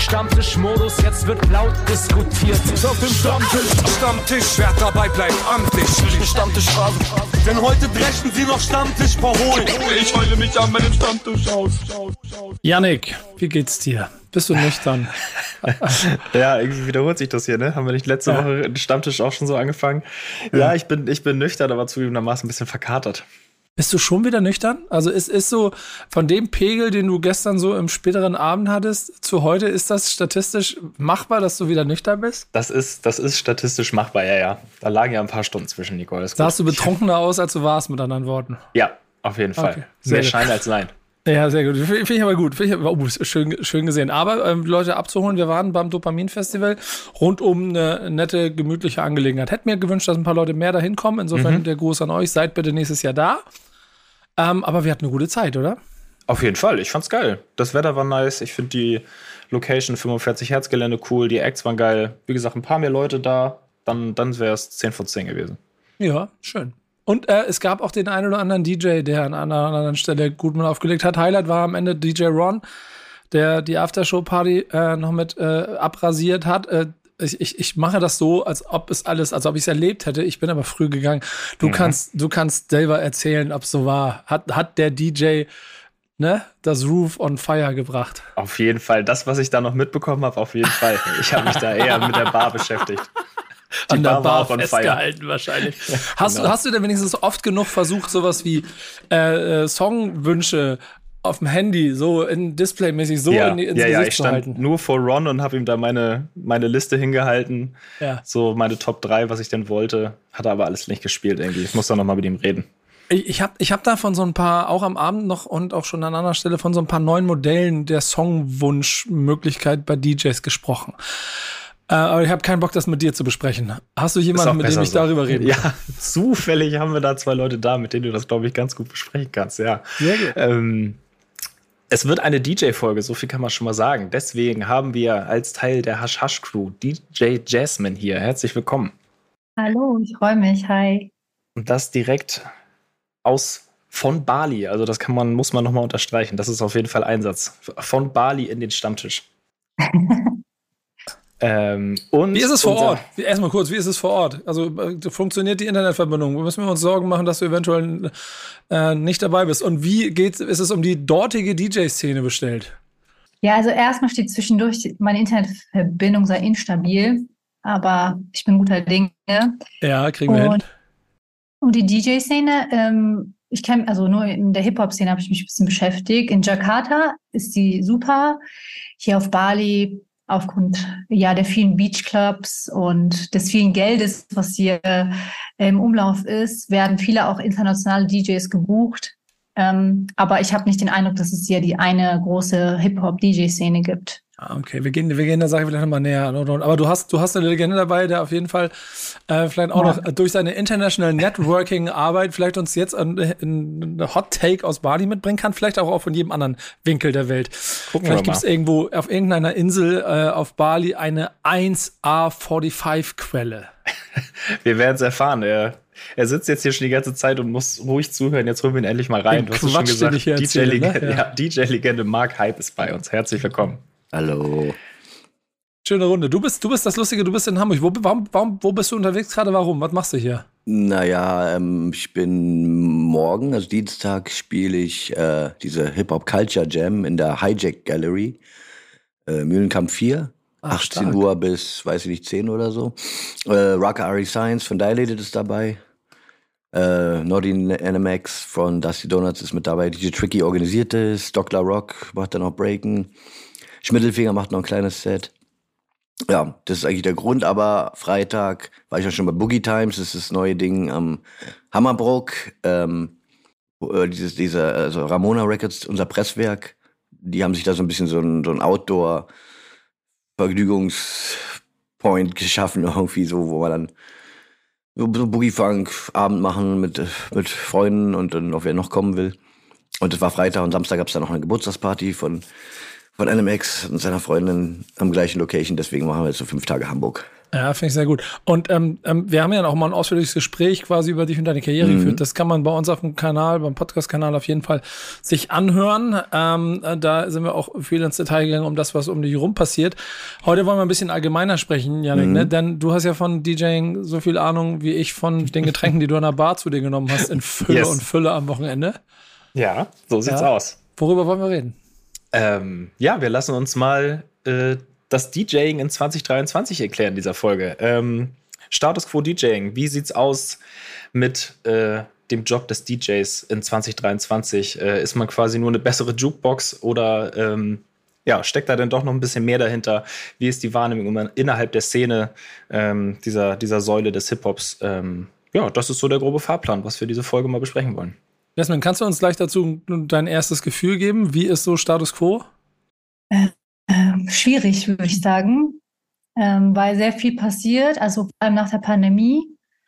Stammtischmodus, jetzt wird laut diskutiert. Auf dem Stammtisch, Stammtisch, wer dabei bleibt, amtlich. Stammtisch Denn heute dreschen sie noch Stammtisch verholen. Ich heule mich an meinem Stammtisch aus. Yannick, wie geht's dir? Bist du nüchtern? ja, irgendwie wiederholt sich das hier, ne? Haben wir nicht letzte ja. Woche den Stammtisch auch schon so angefangen? Ja, ja, ich, bin, ich bin nüchtern, aber zugegebenermaßen ein bisschen verkatert. Bist du schon wieder nüchtern? Also ist, ist so von dem Pegel, den du gestern so im späteren Abend hattest, zu heute, ist das statistisch machbar, dass du wieder nüchtern bist? Das ist, das ist statistisch machbar, ja, ja. Da lagen ja ein paar Stunden zwischen, Nicole. Sahst du betrunkener aus, als du warst, mit anderen Worten? Ja, auf jeden Fall. Okay, Mehr Schein als Nein. Ja, sehr gut. Finde ich aber gut. Find ich, oh, schön, schön gesehen. Aber ähm, Leute abzuholen, wir waren beim Dopamin-Festival rund um eine nette, gemütliche Angelegenheit. Hätte mir gewünscht, dass ein paar Leute mehr dahin kommen. Insofern mhm. der Gruß an euch. Seid bitte nächstes Jahr da. Ähm, aber wir hatten eine gute Zeit, oder? Auf jeden Fall. Ich fand's geil. Das Wetter war nice. Ich finde die Location 45 Hertz Gelände cool. Die Acts waren geil. Wie gesagt, ein paar mehr Leute da. Dann, dann wäre es 10 von 10 gewesen. Ja, schön. Und äh, es gab auch den einen oder anderen DJ, der an einer anderen Stelle gut mal aufgelegt hat. Highlight war am Ende DJ Ron, der die Aftershow-Party äh, noch mit äh, abrasiert hat. Äh, ich, ich, ich mache das so, als ob es alles, als ob ich es erlebt hätte. Ich bin aber früh gegangen. Du mhm. kannst, du kannst selber erzählen, ob es so war. Hat, hat der DJ ne, das Roof on Fire gebracht? Auf jeden Fall. Das, was ich da noch mitbekommen habe, auf jeden Fall. Ich habe mich da eher mit der Bar beschäftigt. Die an der Bar, Bar festgehalten wahrscheinlich. hast, genau. du, hast du denn wenigstens oft genug versucht, sowas wie äh, äh, Songwünsche auf dem Handy so in Displaymäßig so ja, in, ins ja, Gesicht ja, ich stand halten. nur vor Ron und habe ihm da meine, meine Liste hingehalten. Ja. So meine Top 3, was ich denn wollte. Hat er aber alles nicht gespielt irgendwie. Ich muss da noch mal mit ihm reden. Ich, ich habe ich hab da von so ein paar, auch am Abend noch und auch schon an anderer Stelle, von so ein paar neuen Modellen der Songwunschmöglichkeit bei DJs gesprochen. Äh, aber ich habe keinen Bock, das mit dir zu besprechen. Hast du jemanden, mit dem ich so. darüber reden kann? Ja, zufällig haben wir da zwei Leute da, mit denen du das, glaube ich, ganz gut besprechen kannst. Ja. Sehr gut. Ähm, es wird eine DJ-Folge, so viel kann man schon mal sagen. Deswegen haben wir als Teil der Hash Hash Crew DJ Jasmine hier. Herzlich willkommen. Hallo, ich freue mich. Hi. Und das direkt aus von Bali. Also das kann man, muss man nochmal unterstreichen. Das ist auf jeden Fall Einsatz. Von Bali in den Stammtisch. Ähm, und wie ist es vor Ort? Erstmal kurz, wie ist es vor Ort? Also äh, funktioniert die Internetverbindung? Müssen wir uns Sorgen machen, dass du eventuell äh, nicht dabei bist? Und wie geht, ist es um die dortige DJ-Szene bestellt? Ja, also erstmal steht zwischendurch, meine Internetverbindung sei instabil, aber ich bin guter Dinge. Ja, kriegen wir und, hin. Und die DJ-Szene, ähm, ich kenne, also nur in der Hip-Hop-Szene habe ich mich ein bisschen beschäftigt. In Jakarta ist die super. Hier auf Bali aufgrund ja der vielen Beachclubs und des vielen Geldes, was hier im Umlauf ist, werden viele auch internationale DJs gebucht. Ähm, aber ich habe nicht den Eindruck, dass es hier die eine große Hip-Hop-DJ-Szene gibt. Ah, okay, wir gehen, wir gehen der Sache vielleicht nochmal näher. Aber du hast, du hast eine Legende dabei, der auf jeden Fall äh, vielleicht auch ja. noch durch seine International Networking-Arbeit vielleicht uns jetzt einen Hot Take aus Bali mitbringen kann, vielleicht auch, auch von jedem anderen Winkel der Welt. Gucken vielleicht gibt es irgendwo auf irgendeiner Insel äh, auf Bali eine 1A45-Quelle. wir werden es erfahren. Er, er sitzt jetzt hier schon die ganze Zeit und muss ruhig zuhören. Jetzt holen wir ihn endlich mal rein. Den du hast schon gesagt, DJ-Legende ne? ja. DJ Mark Hype ist bei uns. Herzlich willkommen. Hallo. Schöne Runde. Du bist, du bist das Lustige, du bist in Hamburg. Wo, warum, warum, wo bist du unterwegs gerade? Warum? Was machst du hier? Naja, ähm, ich bin morgen, also Dienstag, spiele ich äh, diese Hip-Hop Culture Jam in der Hijack Gallery, äh, Mühlenkamp 4. Ach, 18 stark. Uhr bis, weiß ich nicht, 10 oder so. Äh, Rocker Ari Science von Dilated ist dabei. Äh, Nordin NMX von Dusty Donuts ist mit dabei. DJ Tricky organisiert ist. Dr. Rock macht dann auch Breaken. Schmittelfinger macht noch ein kleines Set. Ja, das ist eigentlich der Grund, aber Freitag war ich ja schon bei Boogie Times, das ist das neue Ding am Hammerbrook. Ähm, äh, dieses, dieser, also Ramona Records, unser Presswerk, die haben sich da so ein bisschen so ein, so ein Outdoor-Vergnügungspoint geschaffen, irgendwie so, wo wir dann so, Boogie-Funk-Abend machen mit, mit Freunden und dann, ob wer noch kommen will. Und es war Freitag und Samstag gab es dann noch eine Geburtstagsparty von von NMX und seiner Freundin am gleichen Location. Deswegen machen wir jetzt so fünf Tage Hamburg. Ja, finde ich sehr gut. Und ähm, ähm, wir haben ja noch mal ein ausführliches Gespräch quasi über dich und deine Karriere mhm. geführt. Das kann man bei uns auf dem Kanal, beim Podcast-Kanal auf jeden Fall sich anhören. Ähm, äh, da sind wir auch viel ins Detail gegangen um das, was um dich herum passiert. Heute wollen wir ein bisschen allgemeiner sprechen, Janik, mhm. ne? denn du hast ja von DJing so viel Ahnung wie ich von den Getränken, die du in der Bar zu dir genommen hast, in Fülle yes. und Fülle am Wochenende. Ja, so sieht's ja. aus. Worüber wollen wir reden? Ähm, ja, wir lassen uns mal äh, das DJing in 2023 erklären, dieser Folge. Ähm, Status Quo DJing, wie sieht's aus mit äh, dem Job des DJs in 2023? Äh, ist man quasi nur eine bessere Jukebox oder ähm, ja, steckt da denn doch noch ein bisschen mehr dahinter? Wie ist die Wahrnehmung innerhalb der Szene ähm, dieser, dieser Säule des Hip-Hops? Ähm, ja, das ist so der grobe Fahrplan, was wir diese Folge mal besprechen wollen. Jasmin, kannst du uns gleich dazu dein erstes Gefühl geben? Wie ist so Status Quo? Äh, äh, schwierig, würde ich sagen, ähm, weil sehr viel passiert, also vor allem nach der Pandemie.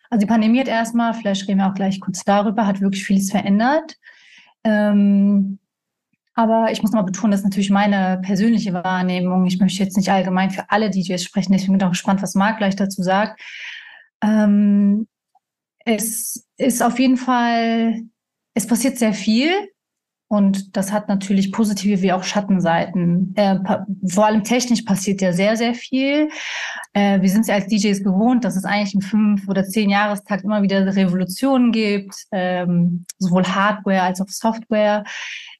Also die Pandemie hat erstmal, vielleicht reden wir auch gleich kurz darüber, hat wirklich vieles verändert. Ähm, aber ich muss mal betonen, das ist natürlich meine persönliche Wahrnehmung. Ich möchte jetzt nicht allgemein für alle DJs sprechen, deswegen bin ich auch gespannt, was Marc gleich dazu sagt. Ähm, es ist auf jeden Fall, es passiert sehr viel. Und das hat natürlich positive wie auch Schattenseiten. Äh, vor allem technisch passiert ja sehr, sehr viel. Äh, wir sind es ja als DJs gewohnt, dass es eigentlich im fünf- oder zehn Jahrestakt immer wieder Revolutionen gibt, ähm, sowohl Hardware als auch Software.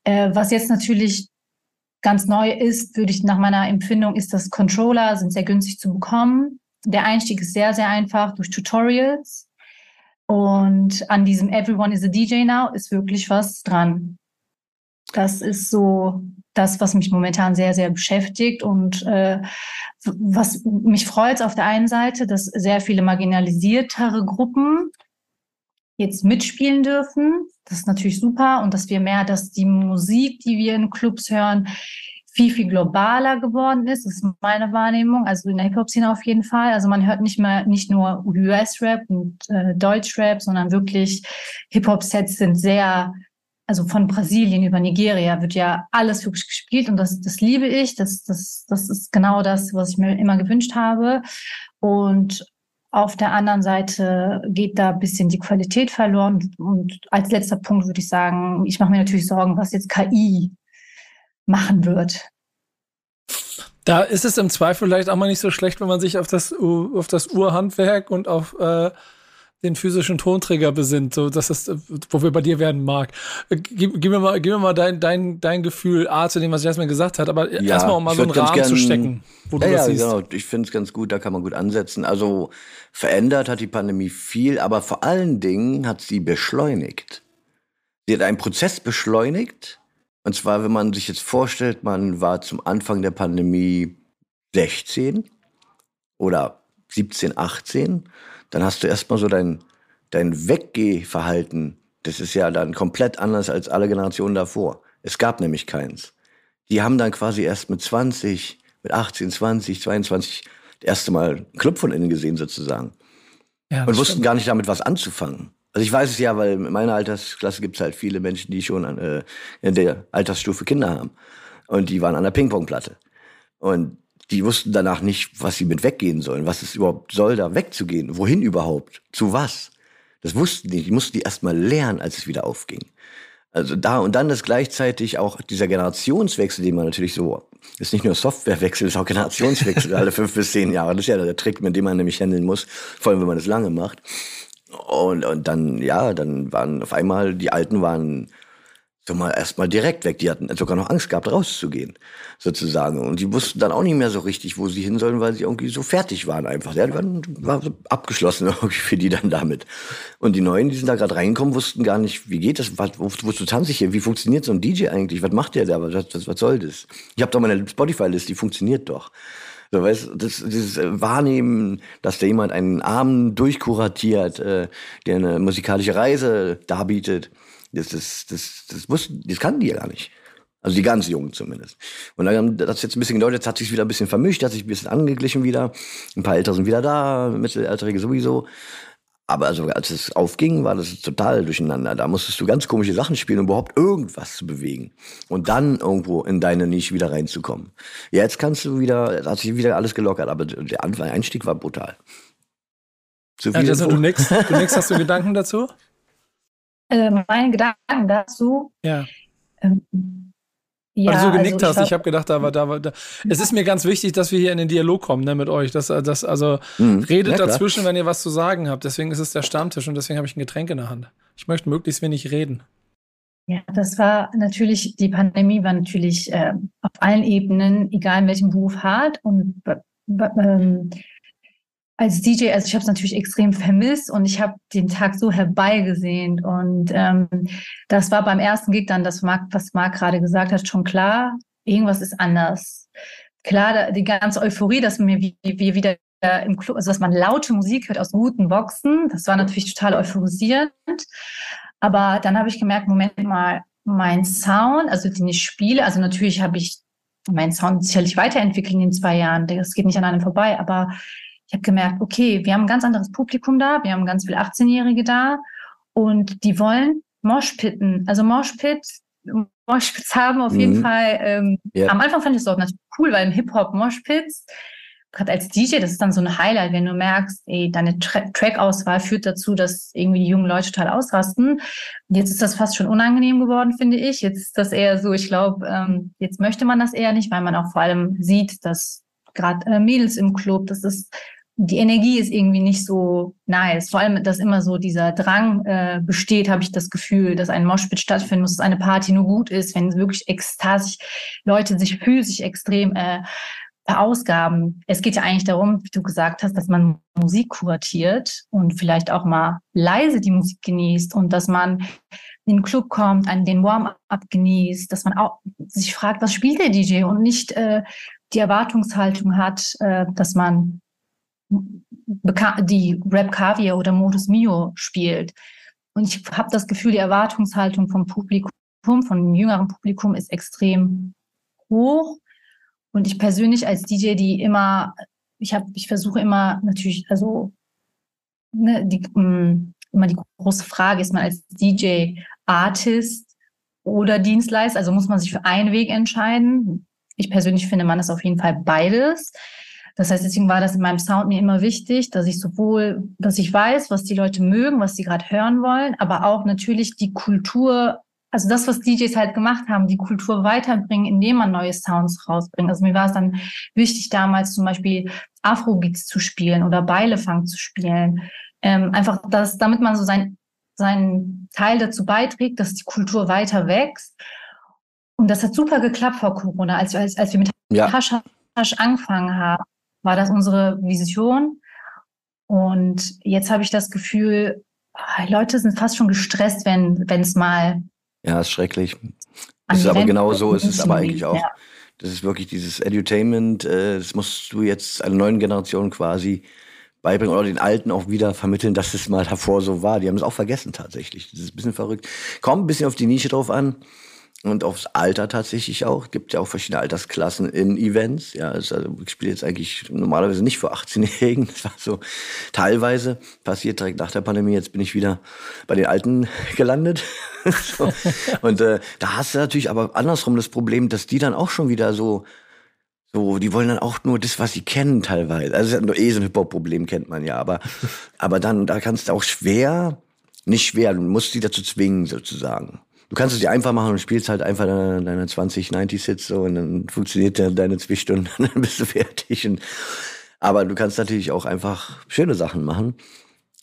Äh, was jetzt natürlich ganz neu ist, würde ich nach meiner Empfindung, ist, dass Controller sind sehr günstig zu bekommen. Der Einstieg ist sehr, sehr einfach durch Tutorials. Und an diesem Everyone is a DJ now ist wirklich was dran. Das ist so das, was mich momentan sehr, sehr beschäftigt und äh, was mich freut auf der einen Seite, dass sehr viele marginalisiertere Gruppen jetzt mitspielen dürfen. Das ist natürlich super und dass wir mehr, dass die Musik, die wir in Clubs hören, viel, viel globaler geworden ist. Das ist meine Wahrnehmung, also in der Hip-Hop-Szene auf jeden Fall. Also man hört nicht mehr, nicht nur US-Rap und äh, Deutsch-Rap, sondern wirklich Hip-Hop-Sets sind sehr also von Brasilien über Nigeria wird ja alles wirklich gespielt und das, das liebe ich. Das, das, das ist genau das, was ich mir immer gewünscht habe. Und auf der anderen Seite geht da ein bisschen die Qualität verloren. Und als letzter Punkt würde ich sagen, ich mache mir natürlich Sorgen, was jetzt KI machen wird. Da ist es im Zweifel vielleicht auch mal nicht so schlecht, wenn man sich auf das, auf das Urhandwerk und auf äh, den physischen Tonträger besinnt, so dass das, wo wir bei dir werden mag. Äh, gib, gib mir mal, gib mir mal dein, dein, dein Gefühl A zu dem, was Jasmin gesagt hat, aber ja, erstmal um mal so einen Rahmen gern, zu stecken, wo ja, du das ja, siehst. Genau. Ich finde es ganz gut, da kann man gut ansetzen. Also verändert hat die Pandemie viel, aber vor allen Dingen hat sie beschleunigt. Sie hat einen Prozess beschleunigt. Und zwar, wenn man sich jetzt vorstellt, man war zum Anfang der Pandemie 16 oder 17, 18 dann hast du erstmal so dein, dein Weggehverhalten. Das ist ja dann komplett anders als alle Generationen davor. Es gab nämlich keins. Die haben dann quasi erst mit 20, mit 18, 20, 22 das erste Mal einen Club von innen gesehen sozusagen. Ja, und wussten stimmt. gar nicht damit was anzufangen. Also ich weiß es ja, weil in meiner Altersklasse gibt es halt viele Menschen, die schon an, äh, in der Altersstufe Kinder haben. Und die waren an der Ping-Pong-Platte. Und die wussten danach nicht, was sie mit weggehen sollen, was es überhaupt soll, da wegzugehen, wohin überhaupt, zu was. Das wussten die, die mussten die erst mal lernen, als es wieder aufging. Also da und dann ist gleichzeitig auch dieser Generationswechsel, den man natürlich so, ist nicht nur Softwarewechsel, ist auch Generationswechsel alle fünf bis zehn Jahre. Das ist ja der Trick, mit dem man nämlich handeln muss, vor allem wenn man das lange macht. Und, und dann, ja, dann waren auf einmal, die Alten waren so mal erstmal direkt weg. Die hatten sogar noch Angst gehabt, rauszugehen, sozusagen. Und die wussten dann auch nicht mehr so richtig, wo sie hin sollen, weil sie irgendwie so fertig waren einfach. Ja, die waren, war so abgeschlossen irgendwie für die dann damit. Und die Neuen, die sind da gerade reingekommen, wussten gar nicht, wie geht das, was, wo, wozu tanze ich hier, wie funktioniert so ein DJ eigentlich, was macht der da, was, was, was soll das? Ich habe doch meine Spotify-Liste, die funktioniert doch. So, weißt, das, dieses äh, Wahrnehmen, dass da jemand einen Abend durchkuratiert, äh, der eine musikalische Reise darbietet, das, das, das, das, wussten, das kannten die ja gar nicht. Also die ganz Jungen zumindest. Und dann hat das jetzt ein bisschen gedauert, jetzt hat sich wieder ein bisschen vermischt, hat sich ein bisschen angeglichen wieder. Ein paar Ältere sind wieder da, Mittelalterige sowieso. Aber also, als es aufging, war das total durcheinander. Da musstest du ganz komische Sachen spielen, um überhaupt irgendwas zu bewegen. Und dann irgendwo in deine Nische wieder reinzukommen. Jetzt kannst du wieder, hat sich wieder alles gelockert, aber der Einstieg war brutal. So ja, also du nix, du nix, hast du Gedanken dazu? Äh, meine Gedanken dazu? Ja. Ähm, ja, also du genickt also hast, ich habe gedacht, da war, da war, da. Es ist mir ganz wichtig, dass wir hier in den Dialog kommen ne, mit euch. Das, das, also mhm. redet ja, dazwischen, wenn ihr was zu sagen habt. Deswegen ist es der Stammtisch und deswegen habe ich ein Getränk in der Hand. Ich möchte möglichst wenig reden. Ja, das war natürlich, die Pandemie war natürlich äh, auf allen Ebenen, egal in welchem Beruf, hart. Und ähm, als DJ, also ich habe es natürlich extrem vermisst und ich habe den Tag so herbeigesehnt. Und ähm, das war beim ersten Gig dann, das Marc, was Marc gerade gesagt hat, schon klar, irgendwas ist anders. Klar, die ganze Euphorie, dass wir, wir wieder im Club, also dass man laute Musik hört aus guten Boxen, das war natürlich total euphorisierend. Aber dann habe ich gemerkt, Moment mal, mein Sound, also den ich spiele, also natürlich habe ich meinen Sound sicherlich weiterentwickelt in den zwei Jahren, das geht nicht an einem vorbei, aber ich habe gemerkt, okay, wir haben ein ganz anderes Publikum da, wir haben ganz viele 18-Jährige da und die wollen Moshpitten. Also Moshpit, Moshpits haben auf mhm. jeden Fall, ähm, ja. am Anfang fand ich es auch natürlich cool, weil im Hip-Hop Moshpits, gerade als DJ, das ist dann so ein Highlight, wenn du merkst, ey, deine Tra Track-Auswahl führt dazu, dass irgendwie die jungen Leute total ausrasten. Und jetzt ist das fast schon unangenehm geworden, finde ich. Jetzt ist das eher so, ich glaube, ähm, jetzt möchte man das eher nicht, weil man auch vor allem sieht, dass gerade äh, Mädels im Club, das ist die Energie ist irgendwie nicht so nice. Vor allem, dass immer so dieser Drang äh, besteht, habe ich das Gefühl, dass ein Moshpit stattfinden muss, dass eine Party nur gut ist, wenn wirklich ekstasisch Leute sich physisch extrem äh, verausgaben. Es geht ja eigentlich darum, wie du gesagt hast, dass man Musik kuratiert und vielleicht auch mal leise die Musik genießt und dass man in den Club kommt, an den Warm-up genießt, dass man auch sich fragt, was spielt der DJ und nicht äh, die Erwartungshaltung hat, äh, dass man die Rap Caviar oder Modus Mio spielt. Und ich habe das Gefühl, die Erwartungshaltung vom Publikum, vom jüngeren Publikum ist extrem hoch. Und ich persönlich als DJ, die immer, ich habe, ich versuche immer natürlich, also ne, die, mm, immer die große Frage, ist man als DJ Artist oder Dienstleister? Also muss man sich für einen Weg entscheiden? Ich persönlich finde, man ist auf jeden Fall beides. Das heißt, deswegen war das in meinem Sound mir immer wichtig, dass ich sowohl, dass ich weiß, was die Leute mögen, was sie gerade hören wollen, aber auch natürlich die Kultur, also das, was DJs halt gemacht haben, die Kultur weiterbringen, indem man neue Sounds rausbringt. Also mir war es dann wichtig, damals zum Beispiel Afrobeats zu spielen oder Beilefang zu spielen. Ähm, einfach, dass, damit man so sein, seinen Teil dazu beiträgt, dass die Kultur weiter wächst. Und das hat super geklappt vor Corona, als, als, als wir mit ja. Hasch, Hasch angefangen haben war das unsere Vision. Und jetzt habe ich das Gefühl, ah, Leute sind fast schon gestresst, wenn es mal. Ja, ist schrecklich. Das ist aber genau so ist es aber eigentlich auch. Ja. Das ist wirklich dieses Edutainment, äh, das musst du jetzt einer neuen Generation quasi beibringen oder den Alten auch wieder vermitteln, dass es mal davor so war. Die haben es auch vergessen tatsächlich. Das ist ein bisschen verrückt. Kommt ein bisschen auf die Nische drauf an und aufs Alter tatsächlich auch. Gibt ja auch verschiedene Altersklassen in Events. Ja, also ich spiele jetzt eigentlich normalerweise nicht vor 18-Jährigen. Das war so teilweise passiert direkt nach der Pandemie. Jetzt bin ich wieder bei den Alten gelandet. so. Und äh, da hast du natürlich aber andersrum das Problem, dass die dann auch schon wieder so so, die wollen dann auch nur das, was sie kennen teilweise. Also nur eh so ein Hip-Hop-Problem kennt man ja, aber aber dann da kannst du auch schwer, nicht schwer, du musst sie dazu zwingen sozusagen du kannst es dir einfach machen und spielst halt einfach deine, deine 20 90 Sits so und dann funktioniert deine zwei Stunden und dann bist du fertig. Und, aber du kannst natürlich auch einfach schöne Sachen machen.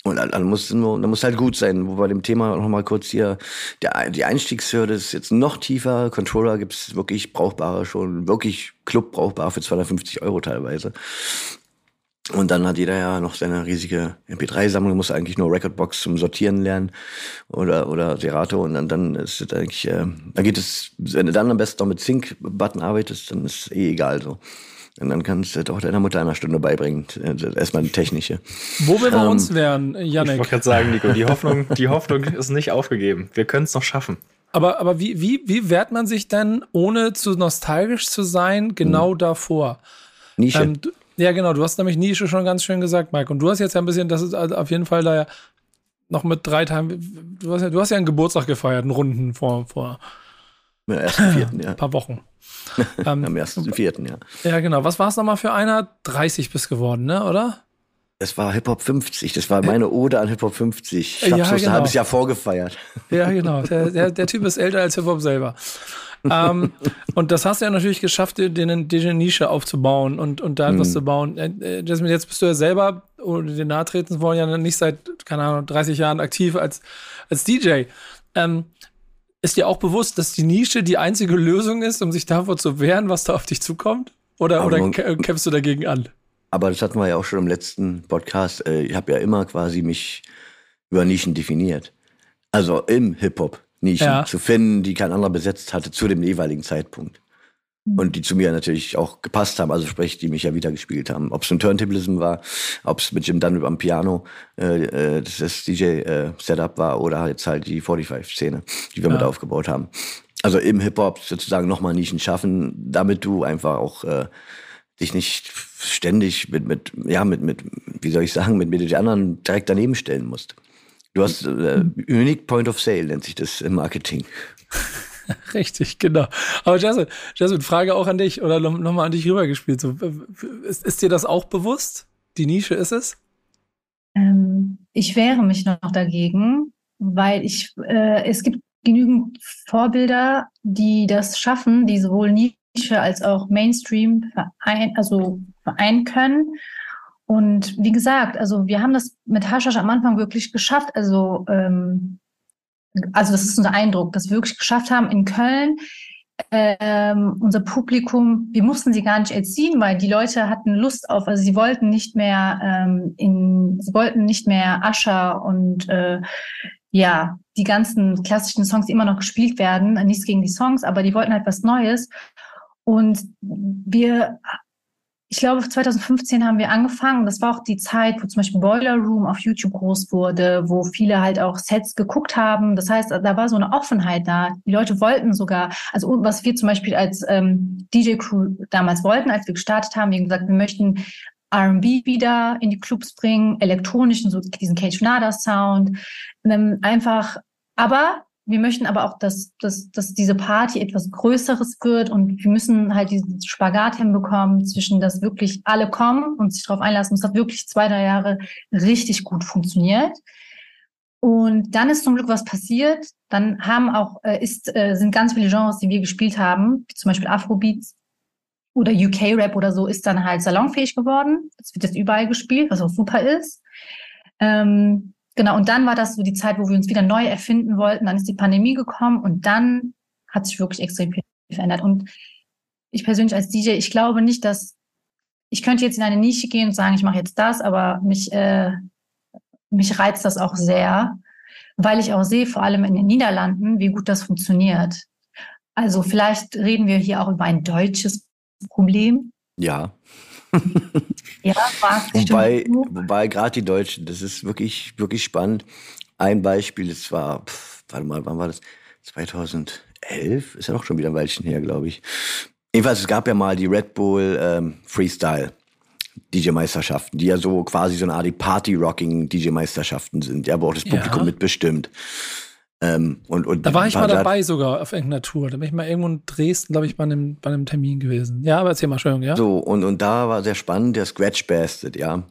Und dann musst du nur, dann muss halt gut sein. Wo bei dem Thema noch mal kurz hier, der, die Einstiegshürde ist jetzt noch tiefer. Controller gibt's wirklich brauchbare schon, wirklich Club brauchbar für 250 Euro teilweise. Und dann hat jeder ja noch seine riesige MP3-Sammlung, muss eigentlich nur Recordbox zum Sortieren lernen oder, oder Serato und dann, dann ist es eigentlich, äh, dann geht es, wenn du dann am besten noch mit Sync-Button arbeitest, dann ist es eh egal so. Und dann kannst du auch deiner Mutter einer Stunde beibringen. Äh, erstmal eine technische. Wo wir bei ähm, uns wären, Janek. Ich wollte gerade sagen, Nico, die Hoffnung, die Hoffnung ist nicht aufgegeben. Wir können es noch schaffen. Aber, aber wie, wie, wie wehrt man sich denn, ohne zu nostalgisch zu sein, genau hm. davor? Nische. Ähm, ja, genau. Du hast nämlich Nische schon ganz schön gesagt, Mike. Und du hast jetzt ja ein bisschen, das ist auf jeden Fall da noch mit drei Tagen, du hast ja, du hast ja einen Geburtstag gefeiert, einen Runden vor, vor Am ersten vierten, ja. ein paar Wochen. ähm, Am ersten vierten, ja. Ja, genau. Was war es nochmal für einer? 30 bist geworden, ne, oder? Das war Hip Hop 50. Das war meine Ode an Hip Hop 50. Ich Ja, hab's ja, genau. ein halbes Jahr vorgefeiert. Ja, genau. Der, der, der Typ ist älter als Hip-Hop selber. Ähm, und das hast du ja natürlich geschafft, dir eine, eine Nische aufzubauen und, und da etwas Mhm. zu bauen. Äh, äh, Jasmine, jetzt bist du ja selber, ohne dir nahe treten zu wollen, ja nicht seit, keine Ahnung, 30 Jahren aktiv als, als DJ. Ähm, ist dir auch bewusst, dass die Nische die einzige Lösung ist, um sich davor zu wehren, was da auf dich zukommt? Oder, Aber oder kämpfst du dagegen an? Aber das hatten wir ja auch schon im letzten Podcast. Äh, Ich habe ja immer quasi mich über Nischen definiert. Also im Hip-Hop Nischen Ja. zu finden, die kein anderer besetzt hatte zu dem jeweiligen Zeitpunkt. Und die zu mir natürlich auch gepasst haben, also sprich, die mich ja wieder gespielt haben. Ob es ein Turntablism war, ob es mit Jim Dunlop am Piano äh, äh, das, DJ-Setup war oder jetzt halt die 45-Szene, die wir mit aufgebaut haben. Also im Hip-Hop sozusagen nochmal Nischen schaffen, damit du einfach auch äh, dich nicht ständig mit, mit, ja, mit, mit, wie soll ich sagen, mit, mit den anderen direkt daneben stellen musst. Du hast äh, Unique Point of Sale, nennt sich das im Marketing. Richtig, genau. Aber Jasmine, Jasmine, Frage auch an dich oder nochmal noch mal an dich rübergespielt. So, äh, ist, ist dir das auch bewusst? Die Nische ist es? Ähm, ich wehre mich noch dagegen, weil ich, äh, es gibt genügend Vorbilder, die das schaffen, die sowohl Nische als auch Mainstream verein, also vereinen können. Und wie gesagt, also wir haben das mit Haschasch am Anfang wirklich geschafft. Also, ähm, also das ist unser Eindruck, dass wir wirklich geschafft haben in Köln. Ähm, unser Publikum, wir mussten sie gar nicht erziehen, weil die Leute hatten Lust auf, also sie wollten nicht mehr ähm, in, sie wollten nicht mehr Ascher und äh, ja, die ganzen klassischen Songs, die immer noch gespielt werden, nichts gegen die Songs, aber die wollten halt was Neues. Und wir, ich glaube, 2015 haben wir angefangen. Das war auch die Zeit, wo zum Beispiel Boiler Room auf YouTube groß wurde, wo viele halt auch Sets geguckt haben. Das heißt, da war so eine Offenheit da. Die Leute wollten sogar, also was wir zum Beispiel als ähm, DJ-Crew damals wollten, als wir gestartet haben, wir haben gesagt, wir möchten R&B wieder in die Clubs bringen, elektronischen, so diesen Cage Nada Sound, einfach, aber wir möchten aber auch, dass, dass, dass diese Party etwas Größeres wird und wir müssen halt diesen Spagat hinbekommen zwischen, dass wirklich alle kommen und sich darauf einlassen. Es hat wirklich zwei, drei Jahre richtig gut funktioniert. Und dann ist zum Glück was passiert. Dann haben auch, äh, ist, äh, sind ganz viele Genres, die wir gespielt haben, zum Beispiel Afrobeats oder UK-Rap oder so, ist dann halt salonfähig geworden. Es wird jetzt überall gespielt, was auch super ist. Ähm, genau, und dann war das so die Zeit, wo wir uns wieder neu erfinden wollten. Dann ist die Pandemie gekommen und dann hat sich wirklich extrem viel verändert. Und ich persönlich als DJ, ich glaube nicht, dass ich könnte jetzt in eine Nische gehen und sagen, ich mache jetzt das, aber mich, äh, mich reizt das auch sehr, weil ich auch sehe, vor allem in den Niederlanden, wie gut das funktioniert. Also vielleicht reden wir hier auch über ein deutsches Problem. Ja. Ja, war es Wobei, wobei gerade die Deutschen, das ist wirklich, wirklich spannend. Ein Beispiel, das war, pff, warte mal, wann war das? 2011? Ist ja doch schon wieder ein Weilchen her, glaube ich. Jedenfalls, es gab ja mal die Red Bull ähm, Freestyle DJ-Meisterschaften, die ja so quasi so eine Art Party-Rocking-DJ-Meisterschaften sind, ja, wo auch das Ja. Publikum mitbestimmt. Ähm, und, und Da war ich mal da- dabei sogar auf irgendeiner Tour. Da bin ich mal irgendwo in Dresden, glaube ich, bei einem, bei einem Termin gewesen. Ja, aber erzähl mal, Entschuldigung, ja? So, und, und da war sehr spannend, der Scratch Bastard, ja,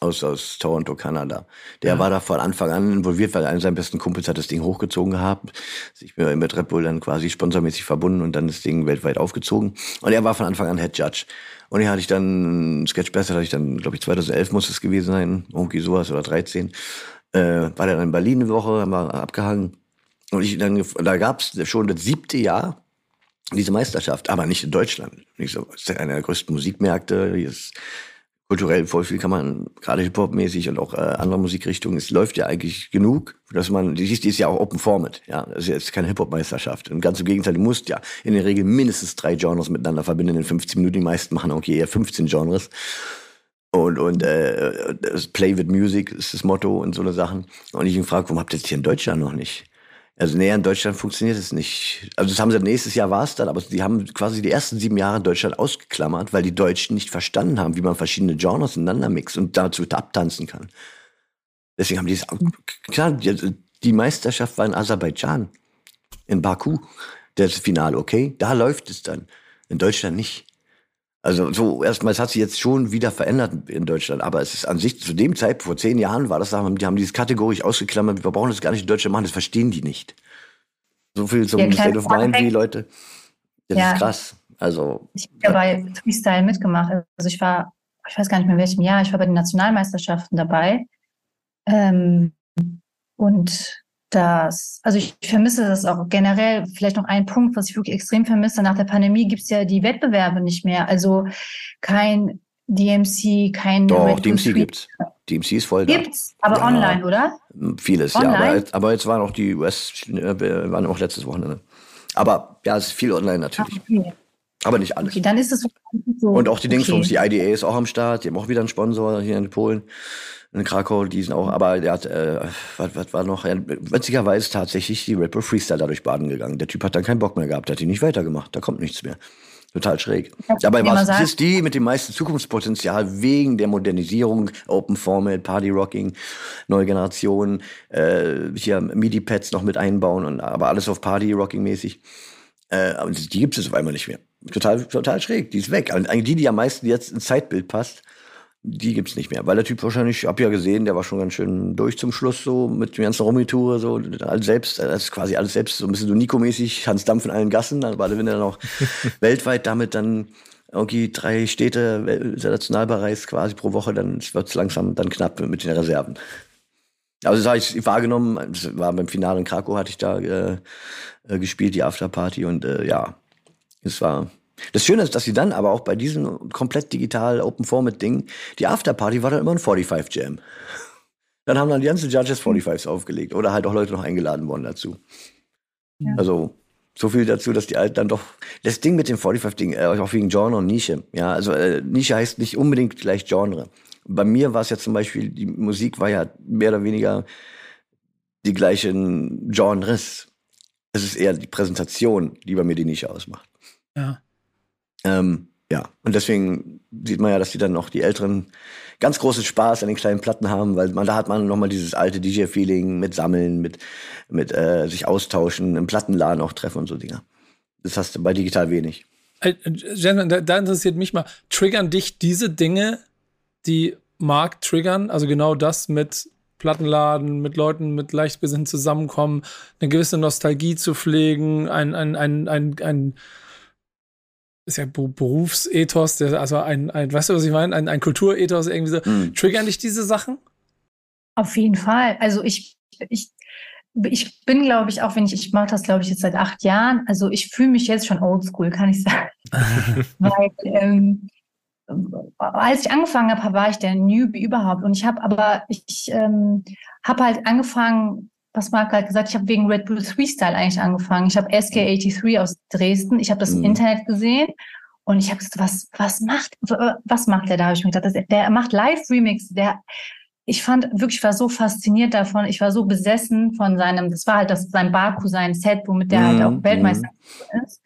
aus, aus Toronto, Kanada. Der war da von Anfang an involviert, weil einer seiner besten Kumpels hat das Ding hochgezogen gehabt, sich mit mit Red Bull dann quasi sponsormäßig verbunden und dann das Ding weltweit aufgezogen. Und er war von Anfang an Head Judge. Und hier hatte ich dann, Sketch Bastard hatte ich dann, glaube ich, 2011 muss es gewesen sein, irgendwie sowas, oder 13. Äh, war dann in Berlin eine Woche, haben wir abgehangen. Und ich dann, da gab es schon das siebte Jahr diese Meisterschaft, aber nicht in Deutschland. Nicht so, es ist einer der größten Musikmärkte. Hier ist kulturell voll viel kann man, gerade Hip-Hop-mäßig und auch äh, andere Musikrichtungen, es läuft ja eigentlich genug, dass man, die, ist- ja auch Open Format, ja. Das ist jetzt keine Hip-Hop-Meisterschaft. Und ganz im Gegenteil, du musst ja in der Regel mindestens drei Genres miteinander verbinden in 15 Minuten. Die meisten machen okay eher 15 Genres. Und, und äh, Play with Music ist das Motto und so eine Sachen. Und ich ihn frage, warum habt ihr das hier in Deutschland noch nicht? Also näher in Deutschland funktioniert es nicht. Also das haben sie nächstes Jahr war es dann, aber die haben quasi die ersten sieben Jahre in Deutschland ausgeklammert, weil die Deutschen nicht verstanden haben, wie man verschiedene Genres ineinander mixt und dazu abtanzen kann. Deswegen haben die es, klar, die, die Meisterschaft war in Aserbaidschan, in Baku, das Finale, okay? Da läuft es dann. In Deutschland nicht. Also so erstmal, es hat sich jetzt schon wieder verändert in Deutschland, aber es ist an sich zu dem Zeitpunkt, vor zehn Jahren war das, die haben dieses kategorisch ausgeklammert, wir brauchen das gar nicht in Deutschland machen, das verstehen die nicht. So viel zum ja, State of Mind wie Leute. Das ja. ist krass. Also. Ich habe ja bei Freestyle mitgemacht. Also ich war, ich weiß gar nicht mehr in welchem Jahr, ich war bei den Nationalmeisterschaften dabei. Ähm, und das, also ich vermisse das auch generell. Vielleicht noch ein Punkt, was ich wirklich extrem vermisse. Nach der Pandemie gibt es ja die Wettbewerbe nicht mehr. Also kein DMC, kein Doch, DMC gibt's. DMC ist voll da. Gibt's, aber ja, online, oder? Vieles, online? ja. Aber, aber, jetzt waren auch die US, äh, waren auch letztes Wochenende. Aber ja, es ist viel online natürlich. Ach, okay. Aber nicht alles. Okay, dann ist es so. Und auch die Dings okay. die IDA ist auch am Start, die haben auch wieder einen Sponsor hier in Polen in Krakau, die sind auch, aber der hat, äh, was, was war noch, ja, witzigerweise tatsächlich die Red Bull Freestyle dadurch baden gegangen. Der Typ hat dann keinen Bock mehr gehabt, der hat die nicht weitergemacht, da kommt nichts mehr. Total schräg. Dabei war es die mit dem meisten Zukunftspotenzial wegen der Modernisierung, Open Format, Party Rocking, neue Generation, äh, hier MIDI-Pads noch mit einbauen und aber alles auf Party Rocking mäßig. Äh, aber die gibt es auf einmal nicht mehr. Total, total schräg. Die ist weg. Eigentlich die, die am meisten jetzt ins Zeitbild passt, die gibt's nicht mehr, weil der Typ wahrscheinlich, ich hab ja gesehen, der war schon ganz schön durch zum Schluss so mit dem ganzen Rumitour so alles selbst, das ist quasi alles selbst so ein bisschen so Nico-mäßig, Hans Dampf in allen Gassen, aber wenn er dann auch weltweit damit dann irgendwie drei Städte international bereist quasi pro Woche, dann wird's langsam dann knapp mit den Reserven. Also das habe ich wahrgenommen, das war beim Finale in Krakau hatte ich da äh, äh gespielt, die Afterparty und äh, ja, es war das Schöne ist, dass sie dann aber auch bei diesem komplett digital Open Format Ding, die Afterparty war dann immer ein 45 Jam. Dann haben dann die ganzen Judges 45s aufgelegt oder halt auch Leute noch eingeladen worden dazu. Ja. Also so viel dazu, dass die Alten dann doch das Ding mit dem 45 Ding äh, auch wegen Genre und Nische. Ja, also äh, Nische heißt nicht unbedingt gleich Genre. Bei mir war es ja zum Beispiel die Musik war ja mehr oder weniger die gleichen Genres. Es ist eher die Präsentation, die bei mir die Nische ausmacht. Ja. Ähm, ja, und deswegen sieht man ja, dass die dann noch die Älteren ganz großen Spaß an den kleinen Platten haben, weil man da hat man nochmal dieses alte DJ-Feeling mit Sammeln, mit, mit äh, sich austauschen, im Plattenladen auch treffen und so Dinger. Das hast du bei digital wenig. Äh, Gentleman, da, da interessiert mich mal, triggern dich diese Dinge, die Mark triggern, also genau das mit Plattenladen, mit Leuten mit Leichtbesinn zusammenkommen, eine gewisse Nostalgie zu pflegen, ein, ein, ein, ein, ein ist ja Berufsethos, der, also ein, ein, weißt du, was ich meine? Ein, ein Kulturethos irgendwie so. Mhm. Triggern dich diese Sachen? Auf jeden Fall. Also ich, ich, ich bin, glaube ich, auch wenn ich, ich mache das, glaube ich, jetzt seit acht Jahren, also ich fühle mich jetzt schon oldschool, kann ich sagen. Weil, ähm, als ich angefangen habe, war ich der Newbie überhaupt. Und ich habe aber, ich ähm, habe halt angefangen, was Marc gerade gesagt, ich habe wegen Red Bull Freestyle eigentlich angefangen. Ich habe SK83 aus Dresden, ich habe das im mhm. Internet gesehen und ich habe gesagt, was, was macht, was macht der da? Habe ich mir gedacht, der macht Live-Remix, der, ich fand wirklich, ich war so fasziniert davon, ich war so besessen von seinem, das war halt das, sein Baku, sein Set, womit der mm, halt auch mhm. Weltmeister mm. ist.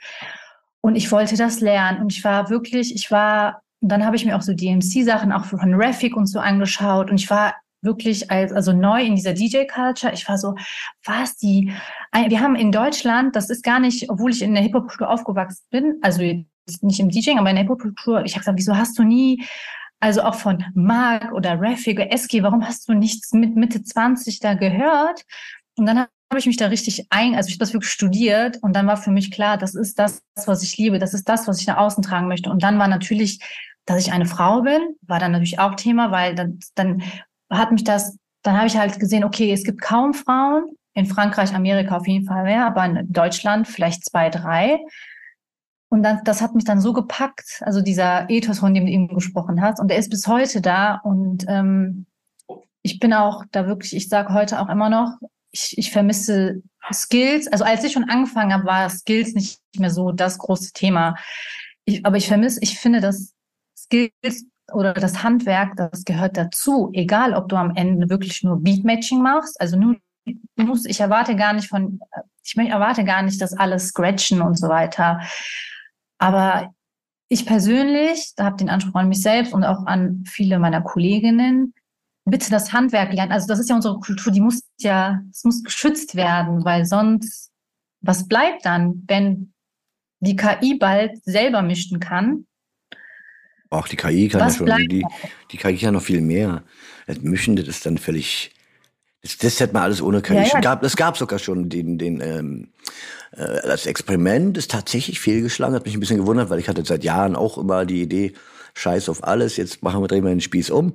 Und ich wollte das lernen und ich war wirklich, ich war, und dann habe ich mir auch so DMC-Sachen auch von Rafik und so angeschaut und ich war wirklich als, also neu in dieser DJ-Culture. Ich war so, was die, wir haben in Deutschland, das ist gar nicht, obwohl ich in der Hip-Hop-Kultur aufgewachsen bin, also nicht im DJing, aber in der Hip-Hop-Kultur, ich habe gesagt, wieso hast du nie, also auch von Mark oder Raffi oder Eski, warum hast du nichts mit Mitte 20 da gehört? Und dann habe ich mich da richtig ein, also ich habe das wirklich studiert und dann war für mich klar, das ist das, was ich liebe, das ist das, was ich nach außen tragen möchte. Und dann war natürlich, dass ich eine Frau bin, war dann natürlich auch Thema, weil dann, dann hat mich das, dann habe ich halt gesehen, okay, es gibt kaum Frauen, in Frankreich, Amerika auf jeden Fall mehr, aber in Deutschland vielleicht zwei, drei. Und dann, das hat mich dann so gepackt, also dieser Ethos, von dem du eben gesprochen hast, und der ist bis heute da. Und ähm, ich bin auch da wirklich, ich sage heute auch immer noch, ich, ich vermisse Skills. Also als ich schon angefangen habe, war Skills nicht mehr so das große Thema. Ich, aber ich vermisse, ich finde, dass Skills oder das Handwerk, das gehört dazu. Egal, ob du am Ende wirklich nur Beatmatching machst, also nur muss, ich erwarte gar nicht von, ich erwarte gar nicht, dass alles scratchen und so weiter. Aber ich persönlich, da habe den Anspruch an mich selbst und auch an viele meiner Kolleginnen, bitte das Handwerk lernen. Also das ist ja unsere Kultur, die muss ja, es muss geschützt werden, weil sonst, was bleibt dann, wenn die KI bald selber mischen kann? Auch die KI kann was ja schon, die, die KI kann noch viel mehr. Das Mischen, das ist dann völlig, das, das hätte man alles ohne KI. Ja, ja. Gab, es gab sogar schon den, den ähm, äh, das Experiment ist tatsächlich fehlgeschlagen, hat mich ein bisschen gewundert, weil ich hatte seit Jahren auch immer die Idee, scheiß auf alles, jetzt machen wir, drehen wir den Spieß um.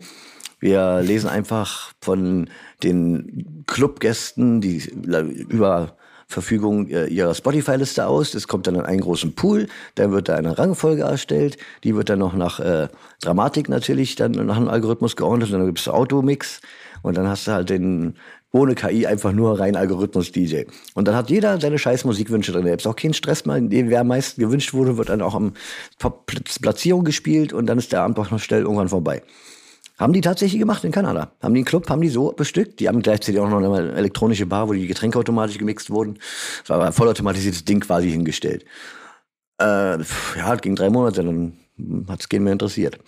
Wir lesen einfach von den Clubgästen, die über Verfügung äh, ihrer Spotify-Liste aus. Das kommt dann in einen großen Pool. Dann wird da eine Rangfolge erstellt. Die wird dann noch nach äh, Dramatik natürlich dann nach einem Algorithmus geordnet. Und dann gibt's Automix. Und dann hast du halt den ohne KI einfach nur rein Algorithmus-DJ. Und dann hat jeder seine scheiß Musikwünsche drin. Da gibt auch keinen Stress mehr. Wer am meisten gewünscht wurde, wird dann auch am Top-Platzierung gespielt und dann ist der Abend auch noch schnell irgendwann vorbei. Haben die tatsächlich gemacht in Kanada. Haben die einen Club, haben die so bestückt. Die haben gleichzeitig auch noch eine elektronische Bar, wo die Getränke automatisch gemixt wurden. Das war ein vollautomatisiertes Ding quasi hingestellt. Äh, ja, ging drei Monate, dann hat es keinen mehr interessiert.